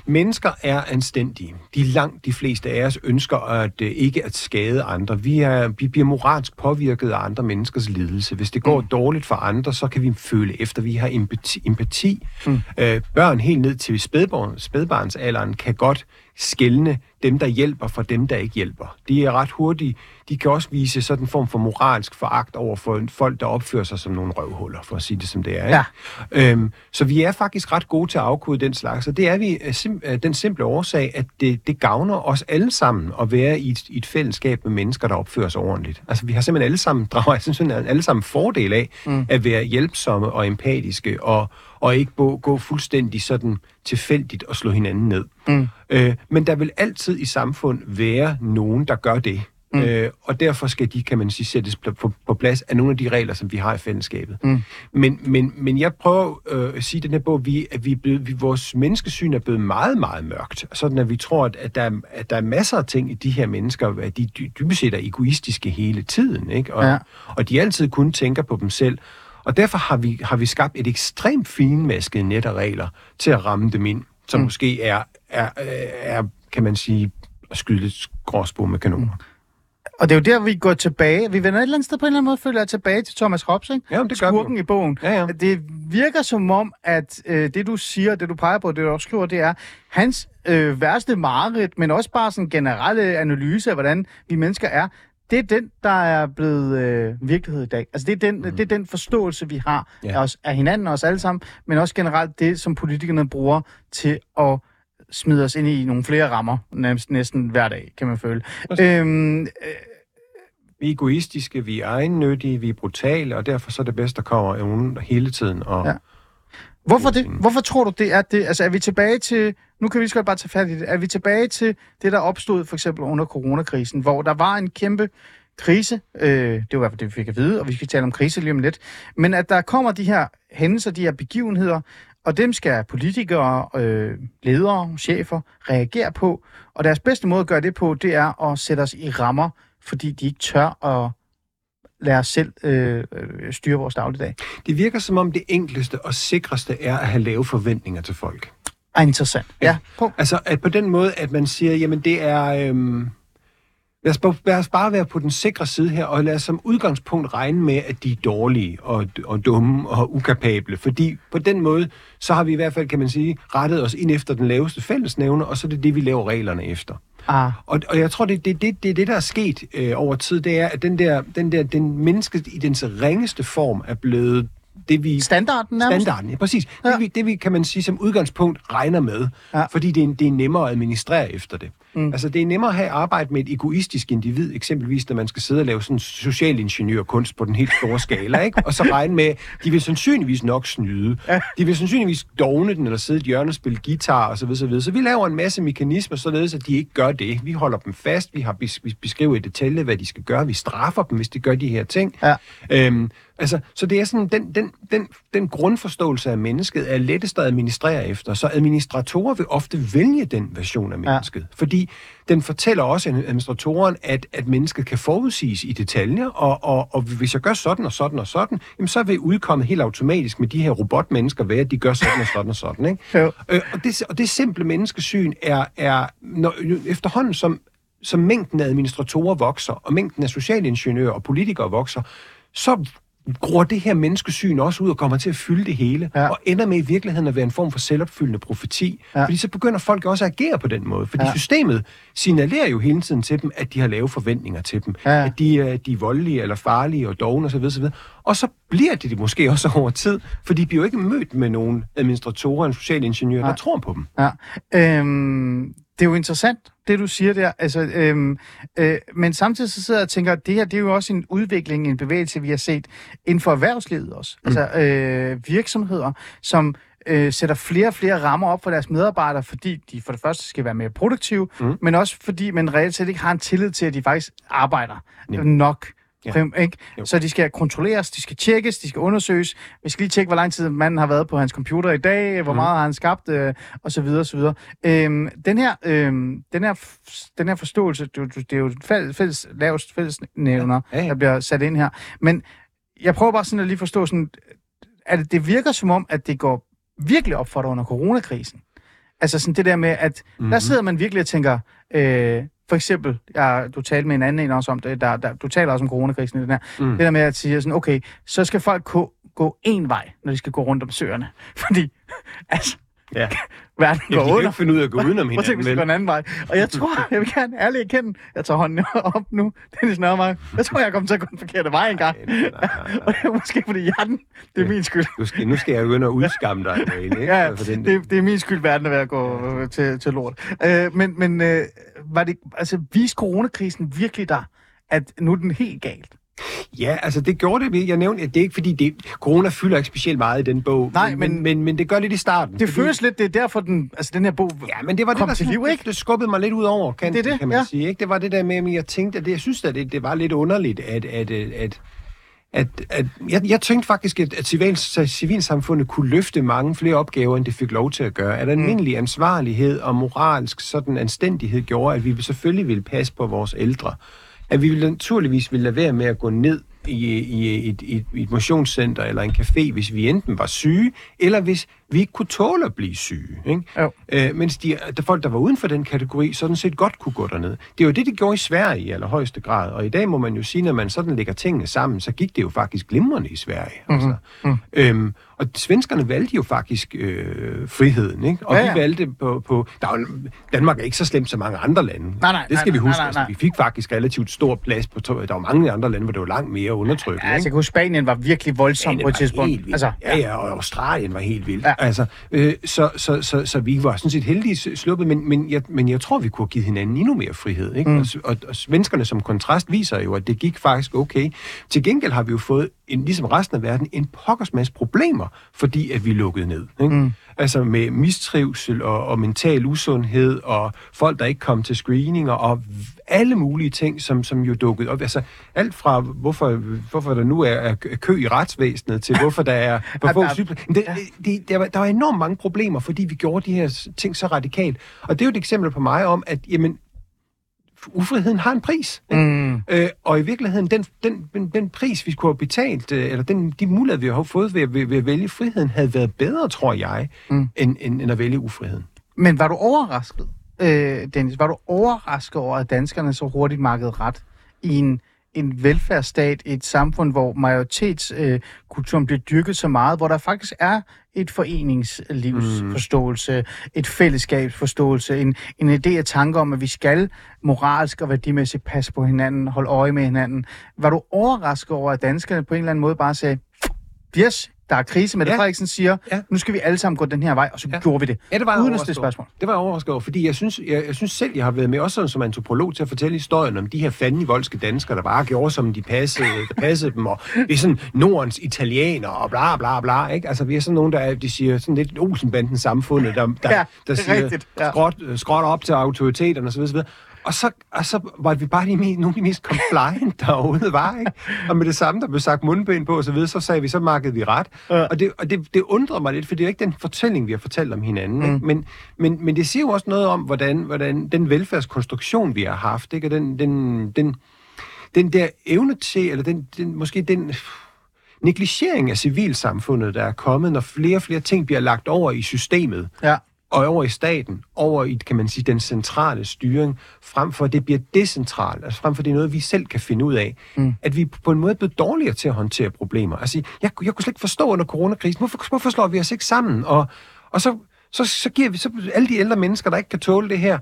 Mennesker er anstændige. De langt de fleste af os ønsker at øh, ikke at skade andre. Vi, er, vi bliver moralsk påvirket af andre menneskers lidelse. Hvis det går mm. dårligt for andre, så kan vi føle efter. Vi har empati. empati. Mm. Øh, børn helt ned til spædbarn, spædbarnsalderen kan godt skælne dem, der hjælper, fra dem, der ikke hjælper. De er ret hurtige. De kan også vise sådan en form for moralsk foragt over for folk, der opfører sig som nogle røvhuller, for at sige det som det er. Ikke? Ja. Øhm, så vi er faktisk ret gode til at afkode den slags, og det er vi af sim- af den simple årsag, at det, det gavner os alle sammen at være i et, i et fællesskab med mennesker, der opfører sig ordentligt. Altså vi har simpelthen alle sammen, drager simpelthen alle sammen fordel af mm. at være hjælpsomme og empatiske, og, og ikke gå, gå fuldstændig sådan tilfældigt og slå hinanden ned. Mm. Øh, men der vil altid i samfund være nogen, der gør det. Mm. Øh, og derfor skal de, kan man sige, sættes på, på, på plads af nogle af de regler, som vi har i fællesskabet. Mm. Men, men, men jeg prøver øh, at sige i den her bog, vi, at vi er blevet, vi, vores menneskesyn er blevet meget, meget mørkt. Sådan at vi tror, at, at, der, er, at der er masser af ting i de her mennesker, at de dy- dybest set er egoistiske hele tiden. Ikke? Og, Ja. og de altid kun tænker på dem selv. Og derfor har vi, har vi skabt et ekstremt finmasket net af regler til at ramme dem ind, som mm. måske er, er, er, kan man sige, at skyde lidt gråsbog med kanoner. Og det er jo der, vi går tilbage. Vi vender et eller andet sted på en eller anden måde, føler jeg, tilbage til Thomas Hobbes, ikke? Ja, det gør vi Skurken jo. i bogen. Ja, ja. Det virker som om, at øh, det du siger, det du peger på, det du også skriver, det er hans øh, værste mareridt, men også bare sådan generelle analyse af, hvordan vi mennesker er. Det er den, der er blevet øh, virkelighed i dag. Altså det er, den, mm. det er den forståelse, vi har Ja. af, os, af hinanden og os alle sammen, men også generelt det, som politikerne bruger til at smide os ind i nogle flere rammer, nærmest næsten hver dag, kan man føle. Øhm, Vi er egoistiske, vi er egennyttige, vi er brutale, og derfor så er det bedst, der kommer nogen hele tiden og, Ja. ja. Hvorfor det? Hvorfor tror du, det er det? Altså, er vi tilbage til... Nu kan vi lige så godt bare tage fat i det. Er vi tilbage til det, der opstod for eksempel under coronakrisen, hvor der var en kæmpe krise, øh, det var i hvert fald det, vi fik at vide, og vi skal tale om krise lige om lidt, men at der kommer de her hændelser, de her begivenheder, og dem skal politikere, øh, ledere, chefer reagere på, og deres bedste måde at gøre det på, det er at sætte os i rammer, fordi de ikke tør at lade os selv øh, øh, styre vores dagligdag. Det virker som om det enkleste og sikreste er at have lave forventninger til folk. Er interessant. Ja, på. Altså, at på den måde, at man siger, jamen det er... Øhm, lad, os, bare- lad os bare være på den sikre side her, og lad os som udgangspunkt regne med, at de er dårlige og, og dumme og ukapable. Fordi på den måde, så har vi i hvert fald, kan man sige, rettet os ind efter den laveste fællesnævner, og så er det det, vi laver reglerne efter. Ah, Og, og jeg tror, det er det, det, det, det, der er sket øh, over tid, det er, at den der, den der, den menneske i dens ringeste form er blevet det, vi... standarden nærmest? Standarden, ja, præcis. Ja. Det, vi, det vi, kan man sige, som udgangspunkt regner med, Ja. fordi det er, det er nemmere at administrere efter det. Mm. Altså, det er nemmere at have arbejde med et egoistisk individ, eksempelvis når man skal sidde og lave sådan socialingeniørkunst på den helt store skala, ikke? og så regne med, de vil sandsynligvis nok snyde. Ja. De vil sandsynligvis dogne den, eller sidde i et hjørne og spille guitar, og så videre, så vi laver en masse mekanismer, således at de ikke gør det. Vi holder dem fast, vi har bes- beskriver i detalje, hvad de skal gøre, vi straffer dem, hvis de gør de her ting. Ja. Øhm, altså, så det er sådan, den, den, den, den grundforståelse af mennesket er lettest at administrere efter. Så administratorer vil ofte vælge den version af mennesket. Ja. Fordi den fortæller også administratoren, at, at mennesket kan forudsiges i detaljer, og, og, og hvis jeg gør sådan og sådan og sådan, jamen, så vil udkommet helt automatisk med de her robotmennesker være, at de gør sådan og sådan og sådan. Ikke? Jo. Øh, og, det, og det simple menneskesyn er, er når, efterhånden som, som mængden af administratorer vokser, og mængden af socialingeniører og politikere vokser, så gror det her menneskesyn også ud og kommer til at fylde det hele, Ja. ja. og ender med i virkeligheden at være en form for selvopfyldende profeti. Ja. Ja. Fordi så begynder folk også at agere på den måde, fordi Ja. ja. systemet signalerer jo hele tiden til dem, at de har lave forventninger til dem, Ja. at de, er- de er voldelige eller farlige og dogne osv. osv. Og så bliver det det måske også over tid, for de bliver jo ikke mødt med nogen administratorer og socialingeniører, Nej. der tror på dem. Ja. Øhm, det er jo interessant, det du siger der. Altså, øhm, øh, men samtidig så sidder jeg og tænker, at det her det er jo også en udvikling, en bevægelse, vi har set inden for erhvervslivet også. Mm. Altså øh, virksomheder, som øh, sætter flere og flere rammer op for deres medarbejdere, fordi de for det første skal være mere produktive, mm. men også fordi man reelt set ikke har en tillid til, at de faktisk arbejder Nemlig. nok. Ja. Prim, ikke? Jo. Så de skal kontrolleres, de skal tjekkes, de skal undersøges. Vi skal lige tjekke, hvor lang tid manden har været på hans computer i dag, hvor Mhm. meget har han skabt, øh, og så videre, og så videre. Øhm, den, her, øhm, den, her, den her forståelse, det, er jo- det er jo et fælles, fælles, lavest fællesnævner, Ja, ja, ja. der bliver sat ind her. Men jeg prøver bare sådan at lige forstå, sådan, at det, det virker som om, at det går virkelig op for dig under coronakrisen. Altså sådan det der med, at mm-hmm. Mhm. der sidder man virkelig og tænker, øh, for eksempel, jeg, du talte med en anden en også om det, der, der, du taler også om coronakrisen i den her. Mm. det der med at sige sådan, okay, så skal folk gå, gå én vej, når de skal gå rundt om søerne. Fordi, altså, Ja. verden Ja, går de kan jo under. ikke finde ud af at gå udenom Prøv at tænke, hinanden, hvis en anden vej. Og jeg tror, jeg vil gerne ærligt erkende, jeg tager hånden op nu, Dennis Nørmark. Jeg tror, jeg kommer til at gå den forkerte vej engang. Nej, nej, nej, nej. Og det er måske fordi hjernen, det er Ja. min skyld. Nu skal, nu skal jeg begynde at udskamme dig, ikke? Ja, For den, det, det er min skyld, verden er ved at gå øh, til, til lort. Øh, men men øh, var det, altså, viste coronakrisen virkelig dig, at nu er den helt galt? Ja, altså det gjorde det. Jeg nævnte, at det er ikke fordi, det, corona fylder ikke specielt meget i den bog. Nej, men, men- men, det gør lidt i starten. Det fordi- føles lidt, det er derfor, den, altså, den her bog Ja, men det var det, der til liv, ikke? Det skubbede mig lidt ud over, kan, Det er det, kan man ja. sige. Ikke? Det var det der med, at jeg tænkte, at det, jeg synes, at det, det var lidt underligt, at, at, at, at at, at jeg, jeg tænkte faktisk, at, at civil, civilsamfundet kunne løfte mange flere opgaver, end det fik lov til at gøre. At almindelig ansvarlighed og moralsk sådan anstændighed gjorde, at vi selvfølgelig ville passe på vores ældre. At vi vil naturligvis ville lade være med at gå ned i, i et, et, et motionscenter eller en café, hvis vi enten var syge, eller hvis vi ikke kunne tåle at blive syge. Ikke? Jo. Øh, mens de, der folk, der var uden for den kategori, sådan set godt kunne gå derned. Det er jo det, de gjorde i Sverige i allerhøjeste grad. Og i dag må man jo sige, når man sådan lægger tingene sammen, så gik det jo faktisk glimrende i Sverige. Mhm. Mm-hmm. Altså. Øhm, og svenskerne valgte jo faktisk øh, friheden, ikke? Og Ja, ja, ja. vi valgte på... på der er jo, Danmark er ikke så slemt som mange andre lande. Nej, nej, det skal nej, vi nej, huske. nej, nej. Altså, vi fik faktisk relativt stor plads på... Der var mange andre lande, hvor det var langt mere undertrykkende. Ja, altså, jeg kan huske, Spanien var virkelig voldsom Spanien på et tidspunkt. Altså, ja, ja, og Australien var helt vildt. Ja. Altså, øh, så, så, så, så vi var sådan set heldige sluppet, men, men, jeg, men jeg tror, vi kunne have givet hinanden endnu mere frihed. Ikke? Mm. Og, og, og svenskerne som kontrast viser jo, at det gik faktisk okay. Til gengæld har vi jo fået, en, ligesom resten af verden, en pokkers masse problemer, fordi at vi lukkede ned. Ikke? Mm. Altså med mistrivsel og, og mental usundhed, og folk, der ikke kom til screeninger, og alle mulige ting, som, som jo dukkede op. Altså alt fra, hvorfor, hvorfor der nu er, er kø i retsvæsenet, til hvorfor der er for få sygeplejersker. Der, var, der var enormt mange problemer, fordi vi gjorde de her ting så radikalt. Og det er jo et eksempel på mig om, at jamen, ufriheden har en pris. Mm. Øh, og i virkeligheden, den, den, den, den pris, vi skulle have betalt, øh, eller den, de muligheder, vi har fået ved, ved, ved at vælge friheden, havde været bedre, tror jeg, mm. end, end, end at vælge ufriheden. Men var du overrasket, øh, Dennis, var du overrasket over, at danskerne så hurtigt markede ret i en en velfærdsstat, et samfund, hvor majoritetskulturen øh, bliver dyrket så meget, hvor der faktisk er et foreningslivsforståelse, mm. et fællesskabsforståelse, en, en idé og tanke om, at vi skal moralsk og værdimæssigt passe på hinanden, holde øje med hinanden. Var du overrasket over, at danskerne på en eller anden måde bare sagde, yes, der er krise. Mette ja. Frederiksen siger, ja. nu skal vi alle sammen gå den her vej, og så ja. gjorde vi det. Ja, det var Uden at stille spørgsmål. Det var jeg overrasket over, fordi jeg synes, jeg, jeg synes selv, jeg har været med også sådan, som antropolog til at fortælle historien om de her fandenivoldske danskere, der bare gjorde, som de passede, der passede dem, og vi er sådan Nordens italienere, og bla bla bla, ikke? Altså, vi er sådan nogen, der de siger sådan lidt Olsenbanden samfundet, der, der, ja, der siger rigtigt, ja. skråt, skråt op til autoriteterne osv. osv. Og så, og så var vi bare de nogle af de mest compliant derude var, ikke? Og med det samme, der blev sagt mundbind på og så videre, så sagde vi, så markede vi ret. Ja. Og, det, og det, det undrer mig lidt, for det er ikke den fortælling, vi har fortalt om hinanden. Ikke? Mm. Men, men, men det siger jo også noget om, hvordan, hvordan den velfærdskonstruktion, vi har haft, ikke? Og den, den, den, den der evne til, eller den, den, måske den negligering af civilsamfundet, der er kommet, når flere og flere ting bliver lagt over i systemet. Ja og over i staten, over i, kan man sige, den centrale styring, frem for at det bliver decentralt, altså frem for at det er noget, vi selv kan finde ud af, mm. at vi på en måde er blevet dårligere til at håndtere problemer. Altså, jeg, jeg kunne slet ikke forstå under coronakrisen, hvorfor, hvorfor slår vi os ikke sammen? Og, og så, så, så giver vi så alle de ældre mennesker, der ikke kan tåle det her,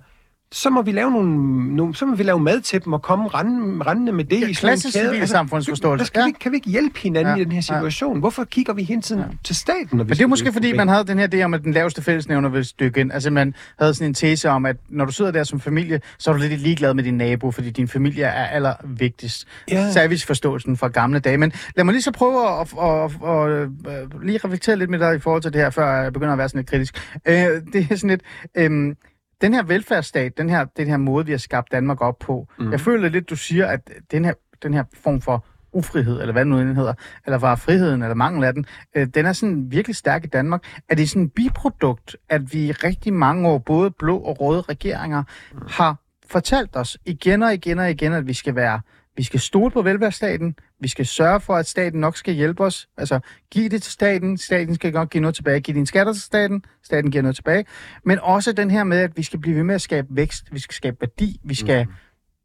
så må vi lave nogle, nogle, så må vi lave mad til dem og komme rendende, rendende med det ja, i sådan en kæde. Samfundsforståelse. Altså, kan, ja. vi, kan vi ikke hjælpe hinanden ja. i den her situation? Ja. Hvorfor kigger vi hele tiden ja. til staten? Når vi Men det er måske fordi, man havde den her idé om, at den laveste fællesnævner vil stykke ind. Altså man havde sådan en tese om, at når du sidder der som familie, så er du lidt ligeglad med din nabo, fordi din familie er allervigtigst. Ja. Serviceforståelsen fra gamle dage. Men lad mig lige så prøve at, at, at, at, at lige reflektere lidt med dig i forhold til det her, før jeg begynder at være sådan lidt kritisk. Uh, det er sådan lidt... Um, den her velfærdsstat, den her, den her måde, vi har skabt Danmark op på, mm. jeg føler lidt, du siger, at den her, den her form for ufrihed, eller hvad nu hedder, eller var friheden, eller mangel af den, øh, den er sådan virkelig stærk i Danmark. Er det sådan et biprodukt, at vi rigtig mange år, både blå og røde regeringer, mm. har fortalt os igen og igen og igen, at vi skal være vi skal stole på velfærdsstaten. Vi skal sørge for, at staten nok skal hjælpe os. Altså, giv det til staten. Staten skal nok give noget tilbage. Giv dine skatter til staten. Staten giver noget tilbage. Men også den her med, at vi skal blive ved med at skabe vækst. Vi skal skabe værdi. Vi skal mm.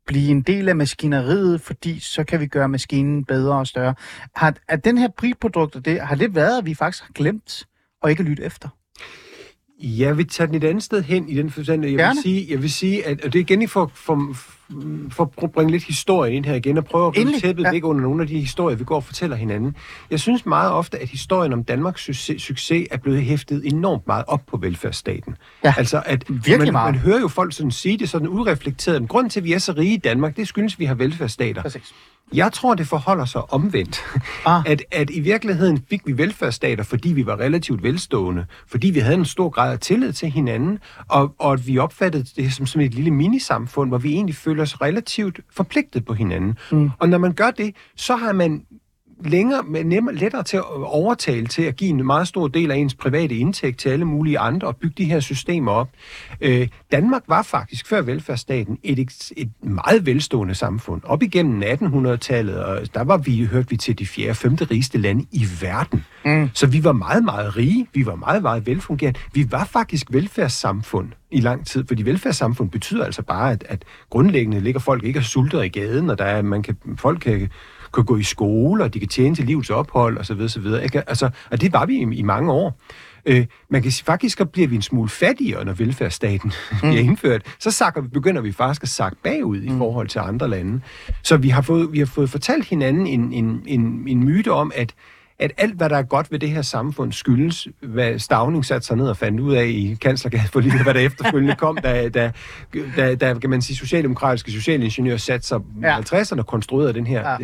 blive en del af maskineriet, fordi så kan vi gøre maskinen bedre og større. Har, er den her prisprodukt, det, har det været, at vi faktisk har glemt og ikke lytte efter? Jeg vil tage den et andet sted hen i den forstand. Jeg vil sige, jeg vil sige, at og det er igen for, for, for at bringe lidt historie ind her igen, og prøve at bringe tæppet ja. væk under nogle af de historier, vi går og fortæller hinanden. Jeg synes meget ofte, at historien om Danmarks succes, succes er blevet hæftet enormt meget op på velfærdsstaten. Ja, altså, at virkelig man, meget. man hører jo folk sådan sige det sådan ureflekteret. Men grunden til, at vi er så rige i Danmark, det skyldes, at vi har velfærdsstater. Præcis. Jeg tror, det forholder sig omvendt. Ah. At, at i virkeligheden fik vi velfærdsstater, fordi vi var relativt velstående, fordi vi havde en stor grad af tillid til hinanden, og, og at vi opfattede det som, som et lille minisamfund, hvor vi egentlig føler os relativt forpligtet på hinanden. Mm. Og når man gør det, så har man længere, nemmere, lettere til at overtale til at give en meget stor del af ens private indtægt til alle mulige andre og bygge de her systemer op. Øh, Danmark var faktisk før velfærdsstaten et, et meget velstående samfund. Op igennem 1800-tallet, og der var vi, hørte vi til de fjerde og femte rigeste lande i verden. Mm. Så vi var meget, meget rige. Vi var meget, meget velfungerende. Vi var faktisk velfærdssamfund i lang tid, fordi velfærdssamfund betyder altså bare, at, at grundlæggende ligger folk ikke og sulter i gaden, og der er, man kan, folk kan kan gå i skole, og de kan tjene til livs ophold osv. osv. Altså, og det var vi i, i mange år. Øh, man kan sige, faktisk så bliver vi en smule fattigere, når velfærdsstaten mm. bliver indført. Så sakker, begynder vi faktisk at sakke bagud mm. i forhold til andre lande. Så vi har fået, vi har fået fortalt hinanden en, en, en, en myte om, at at alt, hvad der er godt ved det her samfund, skyldes, hvad Stavning satte sig ned og fandt ud af i kanslergade for lige, hvad der efterfølgende kom, da, da, da, da kan man sige, socialdemokratiske socialingeniører satte sig Ja. 50'erne og konstruerede den her. Ja.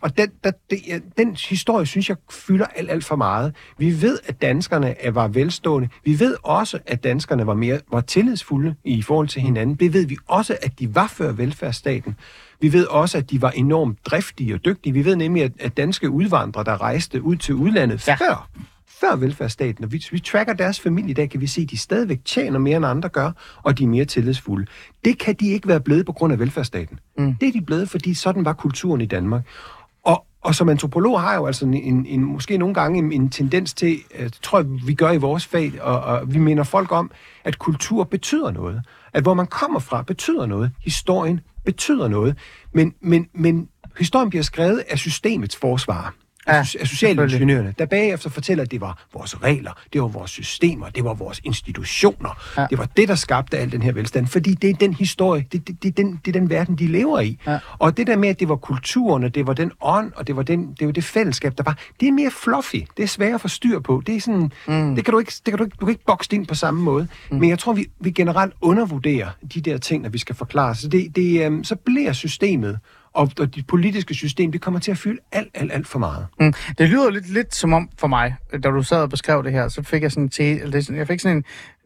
Og den, der, det, den historie, synes jeg, fylder alt, alt for meget. Vi ved, at danskerne er- var velstående. Vi ved også, at danskerne var mere var tillidsfulde i forhold til hinanden. Det ved vi også, at de var før velfærdsstaten. Vi ved også, at de var enormt driftige og dygtige. Vi ved nemlig, at, at danske udvandrere, der rejste ud til udlandet Ja. før, før velfærdsstaten, og vi, vi tracker deres familie i dag, kan vi se, at de stadigvæk tjener mere end andre gør, og de er mere tillidsfulde. Det kan de ikke være blevet på grund af velfærdsstaten. Mm. Det er de blevet, fordi sådan var kulturen i Danmark. Og, og som antropolog har jeg jo altså en, en, en, måske nogle gange en, en tendens til, øh, tror jeg, vi gør i vores fag, og, og vi minder folk om, at kultur betyder noget. At hvor man kommer fra betyder noget. Historien betyder noget. Men, men, men historien bliver skrevet af systemets forsvar. Af, ja, socialingeniørerne, der bagefter fortæller, at det var vores regler, det var vores systemer, det var vores institutioner. Ja. Det var det, der skabte al den her velstand. Fordi det er den historie, det, det, det, er, den, det er den verden, de lever i. Ja. Og det der med, at det var kulturen, og det var den ånd, og det var, den, det, var det fællesskab, der var, det er mere fluffy. Det er svært at få styr på. Det er sådan, mm. det kan du ikke, det kan du ikke, du kan ikke bokse ind på samme måde. Mm. Men jeg tror, vi, vi generelt undervurderer de der ting, når vi skal forklare. Så, det, det, øhm, så bliver systemet og, og det politiske system, det kommer til at fylde alt, alt, alt for meget. Mm. Det lyder lidt, lidt som om for mig, da du sad og beskrev det her, så fik jeg sådan, til, eller er jeg fik sådan en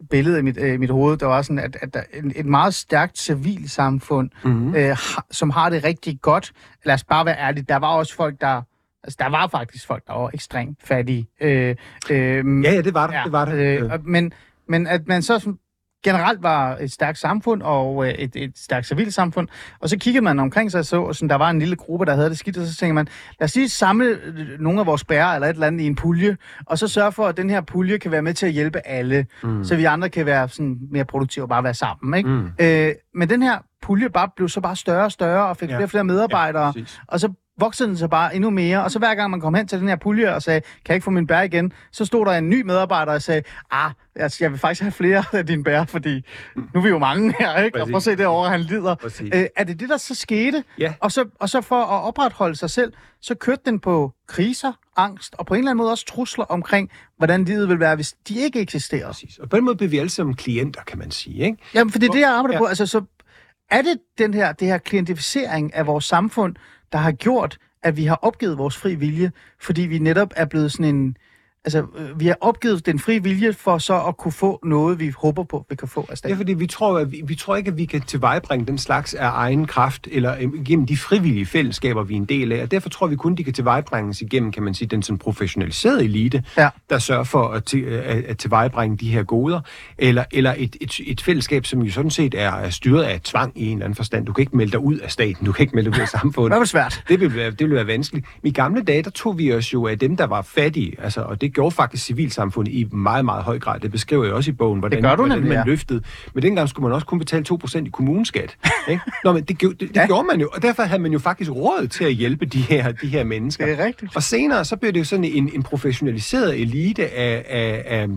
billede i mit, øh, mit hoved, der var sådan, at, at der, en, et meget stærkt civilsamfund, mm-hmm. øh, som har det rigtig godt. Lad os bare være ærlige, der var også folk, der Altså, der var faktisk folk, der var ekstremt fattige. Øh, øh, Ja, ja, det var der. det var der. Øh, og- men, men at man så sådan generelt var et stærkt samfund og øh, et, et stærkt civilsamfund, og så kiggede man omkring sig og så, og sådan, der var en lille gruppe, der havde det skidt, og så tænker man, lad os lige samle øh, nogle af vores bærer eller et eller andet i en pulje, og så sørge for, at den her pulje kan være med til at hjælpe alle, mm. så vi andre kan være sådan mere produktive og bare være sammen. Ikke? Mm. Øh, men den her pulje bare blev så bare større og større, og fik Ja. flere og flere medarbejdere, Ja, præcis. og så voksede den så bare endnu mere, og så hver gang man kom hen til den her pulje og sagde, kan jeg ikke få min bær igen, så stod der en ny medarbejder og sagde, ah, altså, jeg vil faktisk have flere af dine bær, fordi nu er vi jo mange her, ikke? Og Præcis. prøv at se derovre, han lider. Præcis. Øh, er det det, der så skete? Ja. Og så, og så for at opretholde sig selv, så kørte den på kriser, angst, og på en eller anden måde også trusler omkring, hvordan livet vil være, hvis de ikke eksisterer. Præcis. Og på den måde bliver vi alle sammen klienter, kan man sige. Ikke? Jamen, for det er det, jeg arbejder Ja. på. Altså, så er det den her, det her klientificering af vores samfund, der har gjort, at vi har opgivet vores fri vilje, fordi vi netop er blevet sådan en... Altså, øh, vi har opgivet den fri vilje for så at kunne få noget, vi håber på, vi kan få af Det er staten. fordi, vi tror, at vi, vi tror ikke, at vi kan tilvejebringe den slags af egen kraft, eller øh, gennem de frivillige fællesskaber, vi er en del af. Og derfor tror vi kun, de kan tilvejebringes igennem, kan man sige, den sådan professionaliserede elite, Ja. der sørger for at, til, at, at tilvejebringe de her goder, eller, eller et, et, et fællesskab, som jo sådan set er, styret af tvang i en eller anden forstand. Du kan ikke melde dig ud af staten, du kan ikke melde dig ud af samfundet. Det var svært. Det ville, være, det ville være vanskeligt. I gamle dage, der tog vi os jo af dem, der var fattige, altså, og det gjorde faktisk civilsamfundet i meget, meget høj grad. Det beskriver jeg også i bogen, hvordan, gør du hvordan nemlig, man ja. løftede. Men dengang skulle man også kun betale 2% i kommuneskat. Ikke? Nå, men det, gjorde- det, det ja. gjorde man jo, og derfor havde man jo faktisk råd til at hjælpe de her, de her mennesker. Det er rigtigt. Og senere, så blev det jo sådan en, en professionaliseret elite af, af, af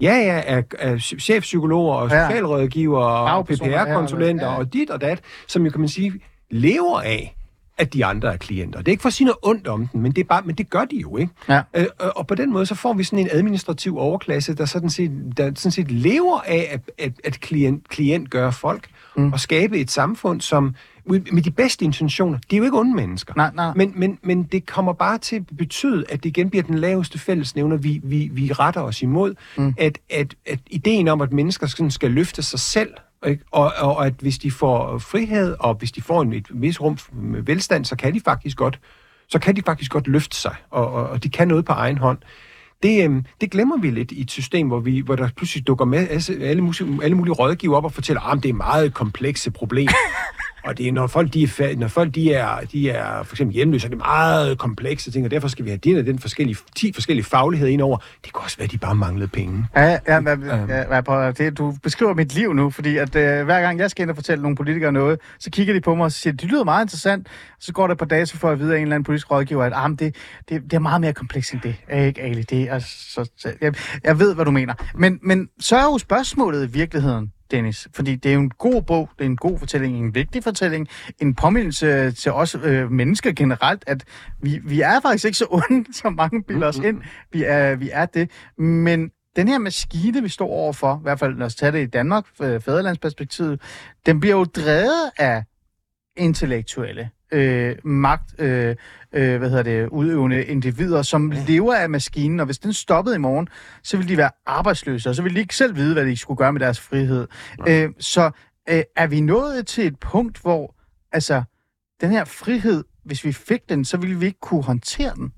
Ja, ja, af, af chefpsykologer og Ja. socialrådgivere og Fagpersoner, PPR-konsulenter ja, ja. og dit og dat, som jo kan man sige, lever af, at de andre er klienter. Det er ikke for at sige noget ondt om den, men det, er bare, men det gør de jo, ikke? Ja. Øh, og- på den måde, så får vi sådan en administrativ overklasse, der sådan set, der sådan set lever af at, at, at klient, klient gør folk, mm. og skabe et samfund, som med de bedste intentioner, det er jo ikke onde mennesker. Nej, nej. Men, men, men det kommer bare til at betyde, at det igen bliver den laveste fællesnævner, vi, vi, vi retter os imod. Mm. At, at, at ideen om, at mennesker sådan skal løfte sig selv, ikke? Og, og, at hvis de får frihed, og hvis de får en, et vis rum med velstand, så kan de faktisk godt, så kan de faktisk godt løfte sig, og, og, og de kan noget på egen hånd. Det, øhm, det glemmer vi lidt i et system, hvor, vi, hvor der pludselig dukker med alle, alle mulige rådgiver op og fortæller, ah, at det er meget komplekse problemer. og det er, når folk, de er, når folk de er, de er for eksempel hjemløse, er det meget komplekse ting, og derfor skal vi have den og den forskellige, 10 forskellige fagligheder ind over. Det kan også være, at de bare manglede penge. Ja, ja, ja, ja, ja at- det, du beskriver mit liv nu, fordi at øh, hver gang jeg skal ind og fortælle nogle politikere noget, så kigger de på mig og siger, det lyder meget interessant. Så går det på dage, så får jeg at vide af en eller anden politisk rådgiver, at ah, men det, det, det er meget mere komplekst end det. Er ikke, Ali? Det er, så, så, jeg, jeg ved, hvad du mener. Men, men så er jo spørgsmålet i virkeligheden, Dennis. Fordi det er jo en god bog, det er en god fortælling, en vigtig fortælling, en påmindelse til os øh, mennesker generelt, at vi, vi er faktisk ikke så onde, som mange bilder os ind. Vi er, vi er det. Men den her maskine, vi står overfor, i hvert fald når vi tager det i Danmark, øh, fædrelandsperspektivet, den bliver jo drevet af intellektuelle, øh, magt, øh, øh, hvad hedder det, udøvende individer, som ja. lever af maskinen, og hvis den stoppede i morgen, så ville de være arbejdsløse, og så ville de ikke selv vide, hvad de skulle gøre med deres frihed. Øh, så øh, er vi nået til et punkt, hvor altså, den her frihed, hvis vi fik den, så ville vi ikke kunne håndtere den?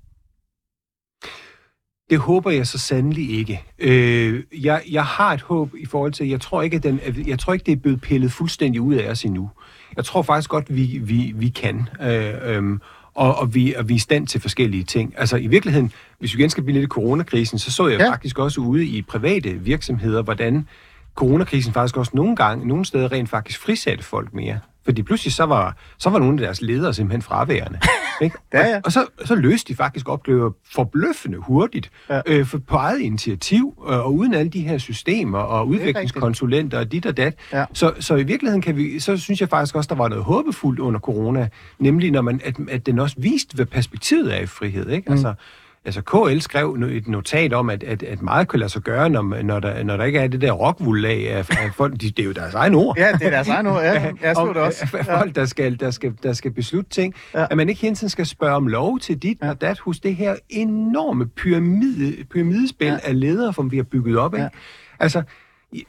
Det håber jeg så sandelig ikke. Øh, jeg, jeg har et håb i forhold til, jeg tror ikke, at den, jeg tror ikke, det er blevet pillet fuldstændig ud af os endnu. Jeg tror faktisk godt, vi, vi, vi kan. Øh, øh, og, og, vi, og vi er i stand til forskellige ting. Altså i virkeligheden, hvis vi igen skal blive lidt i coronakrisen, så så jeg ja. faktisk også ude i private virksomheder, hvordan coronakrisen faktisk også nogle gange, nogle steder rent faktisk frisatte folk mere. Fordi pludselig så var, så var nogle af deres ledere simpelthen fraværende. ikke? Ja, ja. Og, og så, så løste de faktisk opgaver forbløffende hurtigt Ja. øh, for, på eget initiativ, øh, og uden alle de her systemer og udviklingskonsulenter og dit og dat. Ja. Så, så i virkeligheden kan vi, så synes jeg faktisk også, der var noget håbefuldt under corona, nemlig når man, at, at den også viste, hvad perspektivet er i frihed. Ikke? Mm. Altså, KL skrev et notat om, at, at, at meget kan lade sig gøre, når, når, der, når der ikke er det der rockvullag af, af folk. De, det er jo deres egen ord. Ja, det er deres egen ord. Ja, jeg så det også. Af folk, der skal, der, skal, der skal beslutte ting. Ja. Ja. At man ikke hele tiden skal spørge om lov til dit Ja. ja. og dat hos det her enorme pyramide, pyramidespil Ja. ja. af ledere, som vi har bygget op. Ikke? Ja. Altså,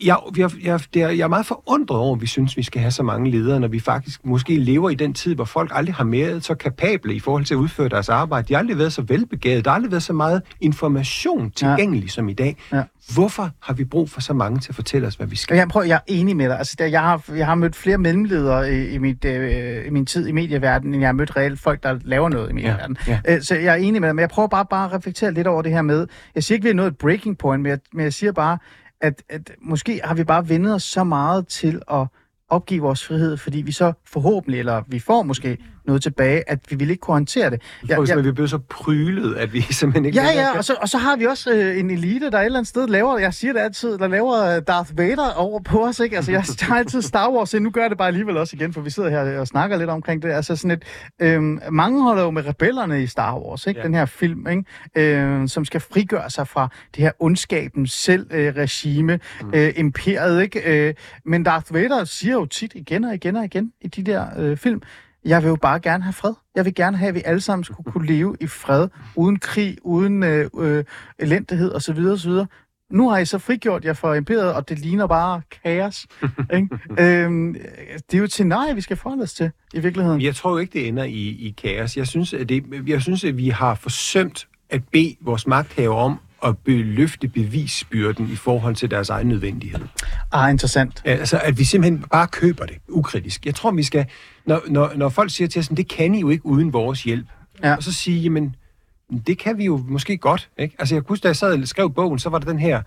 jeg, jeg, jeg, er, jeg er meget forundret over, at vi synes, vi skal have så mange ledere, når vi faktisk måske lever i den tid, hvor folk aldrig har været så kapable i forhold til at udføre deres arbejde. De har aldrig været så velbegavede. Der har aldrig været så meget information tilgængelig ja. som i dag. Ja. Hvorfor har vi brug for så mange til at fortælle os, hvad vi skal? Jeg, prøver, jeg er enig med dig. Altså, der, jeg, har, jeg har mødt flere mellemledere i, i, mit, øh, i min tid i medieverdenen, end jeg har mødt reelt folk, der laver noget i medieverdenen. ja. Øh, så jeg er enig med dig, men jeg prøver bare, bare at reflektere lidt over det her med, jeg siger ikke, vi er nået et breaking point, men jeg, men jeg siger bare, at, at måske har vi bare vendet os så meget til at opgive vores frihed, fordi vi så forhåbentlig, eller vi får måske noget tilbage, at vi vil ikke kunne håndtere det. Tror, ja, vi blevet så prylet, at vi simpelthen ikke... Ja, ja, og så, og så har vi også øh, en elite, der et eller andet sted laver, jeg siger det altid, der laver øh, Darth Vader over på os, ikke? Altså, jeg tager altid Star Wars, så nu gør jeg det bare alligevel også igen, for vi sidder her og snakker lidt omkring det. Altså sådan et, øh, mange holder jo med rebellerne i Star Wars, ikke? Ja. Den her film, ikke? Øh, som skal frigøre sig fra det her ondskabens selv-regime, øh, øh, imperiet, ikke? Øh, men Darth Vader siger jo tit igen og igen og igen i de der øh, film, jeg vil jo bare gerne have fred. Jeg vil gerne have, at vi alle sammen skulle kunne leve i fred, uden krig, uden øh, øh, elendighed osv. osv. Nu har I så frigjort jer for imperiet, og det ligner bare kaos. ikke? øhm, det er jo et scenarie, vi skal forholde os til, i virkeligheden. Jeg tror jo ikke, det ender i, i kaos. Jeg synes, at det, jeg synes, at vi har forsømt at bede vores magthaver om at beløfte bevisbyrden i forhold til deres egen nødvendighed. Ah, interessant. Altså, at vi simpelthen bare køber det ukritisk. Jeg tror, vi skal... Når, når, når folk siger til os, "Men det kan I jo ikke uden vores hjælp, Ja. og så sige, jamen, det kan vi jo måske godt. Ikke? Altså, jeg kunne huske, da jeg sad og skrev bogen, så var der den her...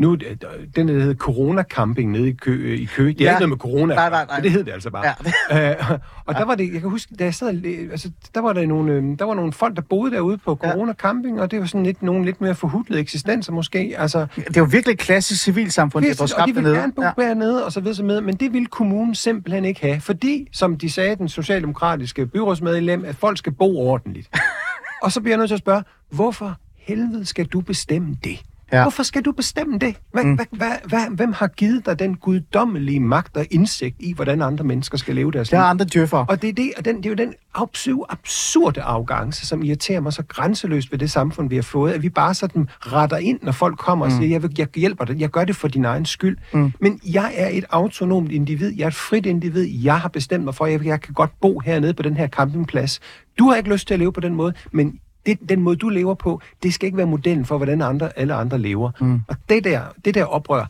Nu, øh, den der hedder Corona-camping nede i Kø. I Køge. Det er Ja. ikke noget med corona, Nej, nej, nej. men det hed det altså bare. Ja. Øh, og der var det, jeg kan huske, da jeg sad, og læ- altså, der var der nogle, øh, der var nogle folk, der boede derude på. Corona Camping, og det var sådan lidt, nogle lidt mere forhudlede eksistenser måske. Altså, Det jo virkelig et klassisk civilsamfund, det er og skabt de ville dernede. gerne bo ja. dernede, og så videre, så med, men det ville kommunen simpelthen ikke have, fordi, som de sagde, den socialdemokratiske byrådsmedlem, at folk skal bo ordentligt. og så bliver jeg nødt til at spørge, hvorfor helvede skal du bestemme det? Ja. Hvorfor skal du bestemme det? Hvad, mm. hvad, hvad, hvad, hvem har givet dig den guddommelige magt og indsigt i, hvordan andre mennesker skal leve deres Der liv? er andre djøffer. Og det er, det, og den, det er jo den absurde, absurde arrogance, som irriterer mig så grænseløst ved det samfund, vi har fået, at vi bare sådan retter ind, når folk kommer og siger, jeg, vil, jeg hjælper dig, jeg gør det for din egen skyld. Mm. Men jeg er et autonomt individ, jeg er et frit individ, jeg har bestemt mig for, at jeg, jeg kan godt bo hernede på den her campingplads. Du har ikke lyst til at leve på den måde, men det, den måde, du lever på, det skal ikke være modellen for, hvordan andre, alle andre lever. Mm. Og det der, det der oprør,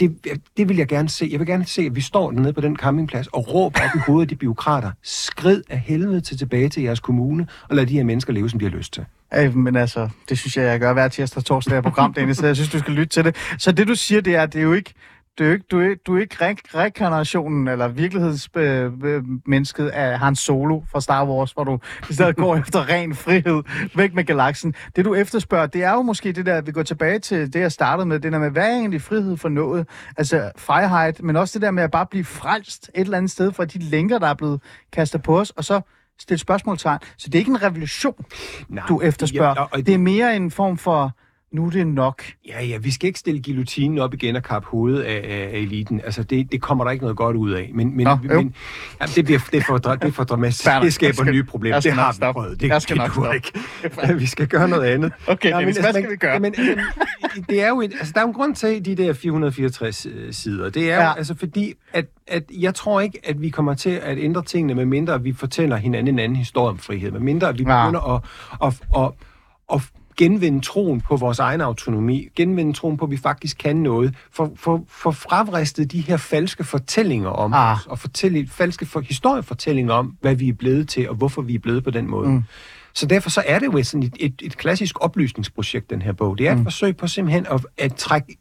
det, det vil jeg gerne se. Jeg vil gerne se, at vi står nede på den campingplads og råber op i hovedet af de byråkrater. Skrid af helvede til tilbage til jeres kommune, og lad de her mennesker leve, som de har lyst til. Øh, men altså, det synes jeg, jeg gør hver tirsdag og torsdag af program, Dennis, så jeg synes, du skal lytte til det. Så det, du siger, det er, det er jo ikke Du er ikke, du er, du er ikke re- rekarnationen eller virkelighedsmennesket af Hans Solo fra Star Wars, hvor du i stedet går efter ren frihed væk med galaksen. Det du efterspørger, det er jo måske det der, vi går tilbage til det, jeg startede med, det der med, hvad er egentlig frihed for noget? Altså frihed, men også det der med at bare blive frelst et eller andet sted fra de lænker, der er blevet kastet på os, og så stille spørgsmålstegn. Så det er ikke en revolution, Nej, du efterspørger. Ja, og, og Det er mere en form for, nu er det nok. Ja, ja, vi skal ikke stille guillotinen op igen og kappe hovedet af, af, af eliten. Altså, det, det kommer der ikke noget godt ud af. Men, men, Nå, jo. men ja, det, bliver, det, er for, det er for dramatisk. Nok. Det skaber skal- nye problemer. Det har vi prøvet. Det, Jeg skal det nok ikke. vi skal gøre noget andet. Okay, Dennis, altså, hvad man- skal vi gøre? Jamen, jamen, det er jo et, altså, der er jo en grund til de der 464 øh, sider. Det er Ja. jo altså fordi, at, at jeg tror ikke, at vi kommer til at ændre tingene, med mindre at vi fortæller hinanden en anden historie om frihed. Med mindre at vi Ja. begynder at, at, at, at genvinde troen på vores egen autonomi, genvinde troen på, at vi faktisk kan noget, for, for, for fravristet de her falske fortællinger om Ah. os, og fortælle falske for, historiefortællinger om, hvad vi er blevet til, og hvorfor vi er blevet på den måde. Mm. Så derfor så er det jo et, sådan et, et, et klassisk oplysningsprojekt, den her bog. Det er et mm. forsøg på simpelthen at, at trække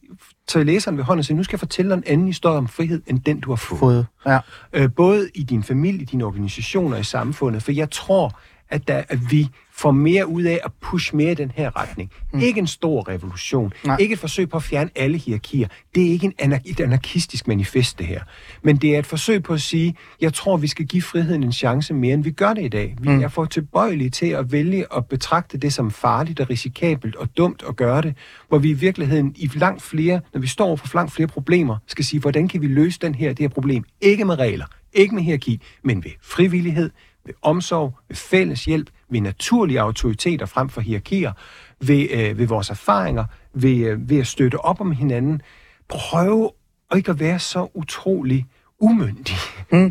til læseren ved hånden og sige, nu skal jeg fortælle dig en anden historie om frihed, end den du har fået. Fået. Ja. Øh, både i din familie, dine organisationer i samfundet, for jeg tror, at, der, at vi får mere ud af at pushe mere i den her retning. Mm. Ikke en stor revolution. Nej. Ikke et forsøg på at fjerne alle hierarkier. Det er ikke en anar- et anarkistisk manifest, det her. Men det er et forsøg på at sige, jeg tror, vi skal give friheden en chance mere, end vi gør det i dag. Vi mm. er for tilbøjelige til at vælge at betragte det som farligt og risikabelt og dumt at gøre det, hvor vi i virkeligheden i langt flere, når vi står for langt flere problemer, skal sige, hvordan kan vi løse den her, det her problem? Ikke med regler, ikke med hierarki, men ved frivillighed, ved omsorg, ved fælles hjælp, ved naturlige autoriteter frem for hierarkier, ved, øh, ved vores erfaringer, ved, øh, ved at støtte op om hinanden. Prøve ikke at være så utrolig umyndig. Mm.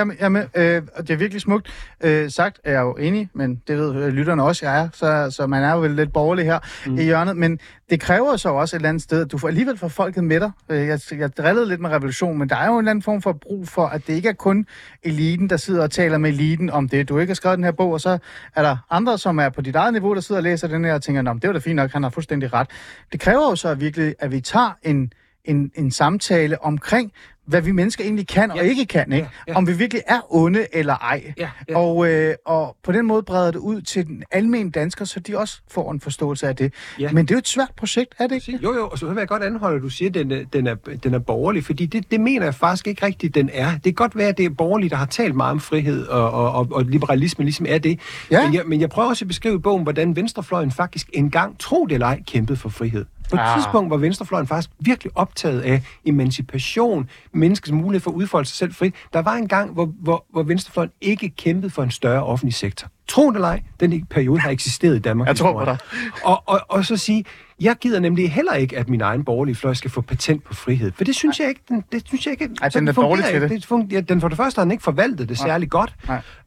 med, jeg er med. Øh, og det er virkelig smukt. Øh, sagt er jeg jo enig, men det ved øh, lytterne også, jeg er, så, så man er jo vel lidt borgerlig her mm. i hjørnet. Men det kræver så også et eller andet sted, at du får alligevel får folket med dig. Øh, jeg, jeg drillede lidt med revolution, men der er jo en eller anden form for brug for, at det ikke er kun eliten, der sidder og taler med eliten om det. Du ikke har skrevet den her bog, og så er der andre, som er på dit eget niveau, der sidder og læser den her og tænker, Nå, det var da fint nok, han har fuldstændig ret. Det kræver jo så virkelig, at vi tager en, en, en samtale omkring, hvad vi mennesker egentlig kan og Ja. ikke kan, ikke? Ja, ja. om vi virkelig er onde eller ej. Ja, ja. Og, øh, og på den måde breder det ud til den almindelige dansker, så de også får en forståelse af det. Ja. Men det er jo et svært projekt, er det ikke? Jo, jo, og så vil jeg godt anholde, at du siger, at den, er- den, er, den er borgerlig, fordi det, det mener jeg faktisk ikke rigtigt, den er. Det kan godt være, at det er borgerlige, der har talt meget om frihed, og, og, og, og liberalisme ligesom er det. Ja. Men, jeg, men jeg prøver også at beskrive i bogen, hvordan venstrefløjen faktisk engang, tro det eller ej, kæmpede for frihed. På et Ah. tidspunkt var venstrefløjen faktisk virkelig optaget af emancipation, menneskets mulighed for at udfolde sig selv frit. Der var en gang, hvor, hvor, hvor venstrefløjen ikke kæmpede for en større offentlig sektor. Tro det eller ej, den periode har eksisteret i Danmark. Jeg tror på dig. Og, og, og så sige, jeg gider nemlig heller ikke, at min egen borgerlige fløj skal få patent på frihed. For det synes jeg ikke, den, det synes jeg ikke. Ej, sådan den er fungerer dårlig til det. det fun- ja, den for det første har den ikke forvaltet det særlig godt.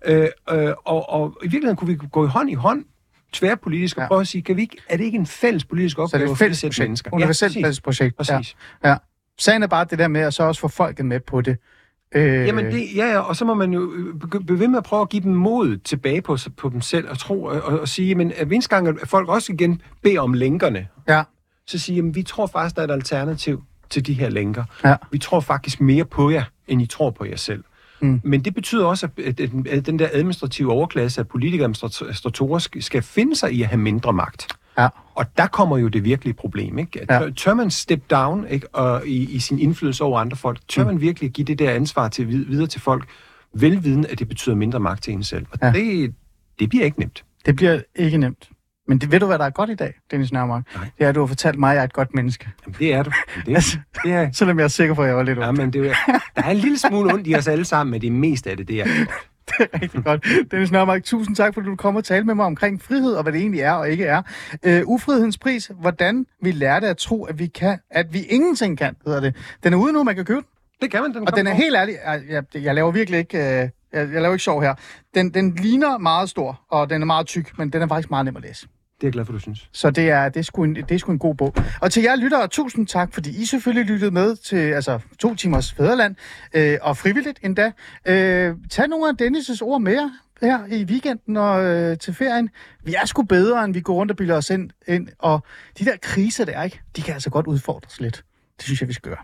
Øh, øh, og, og i virkeligheden kunne vi gå i hånd i hånd tværpolitisk og Ja. prøve at sige, kan vi ikke, er det ikke en fælles politisk Så opgave det er et fælles projekt. mennesker? Universelt præcis. fælles projekt. Præcis. Ja. ja. Sagen er bare det der med at så også få folket med på det. Øh, Jamen, det, ja, ja, og så må man jo øh, blive ved med at prøve at give dem mod tilbage på, på dem selv og tro og, og, og sige, men at hver eneste gang, at folk også igen beder om lænkerne, Ja. så sige, jamen, vi tror faktisk, der er et alternativ til de her lænker. Ja. Vi tror faktisk mere på jer, end I tror på jer selv. Mm. Men det betyder også, at, den der administrative overklasse af politikere skal, finde sig i at have mindre magt. Ja. Og der kommer jo det virkelige problem, ikke? At Ja. tør, man step down ikke? Og i, i sin indflydelse over andre folk? Tør Mm. man virkelig give det der ansvar til vid- videre til folk, velvidende, at det betyder mindre magt til en selv? Og ja. det, det bliver ikke nemt. Det bliver ikke nemt. Men det, ved du, hvad der er godt i dag, Dennis Nørmark? Nej. Det er, at du har fortalt mig, at jeg er et godt menneske. Jamen, det er du. Det, Altså, det er, selvom jeg er sikker på, at jeg var lidt ja, ondt. men det er, der er en lille smule ondt i os alle sammen, men det meste af det, det er Det er rigtig godt. Dennis Nørmark, tusind tak, fordi du kom og tale med mig omkring frihed, og hvad det egentlig er og ikke er. Øh, ufrihedens pris, hvordan vi lærte at tro, at vi kan, at vi ingenting kan, hedder det. Den er ude nu, man kan købe den. Det kan man, den Og den er helt ærlig, jeg, jeg, jeg laver virkelig ikke, øh, jeg, jeg laver ikke sjov her. Den, den ligner meget stor, og den er meget tyk, men den er faktisk meget nem at læse. Det er jeg glad for, du synes. Så det er, det, er sgu en, det er sgu en god bog. Og til jer lyttere, tusind tak, fordi I selvfølgelig lyttede med til altså, to timers fædreland, øh, og frivilligt endda. Øh, tag nogle af Dennis' ord med jer her i weekenden og øh, til ferien. Vi er sgu bedre, end vi går rundt og bilder os ind, ind. Og de der kriser der, ikke? de kan altså godt udfordres lidt. Det synes jeg, vi skal gøre.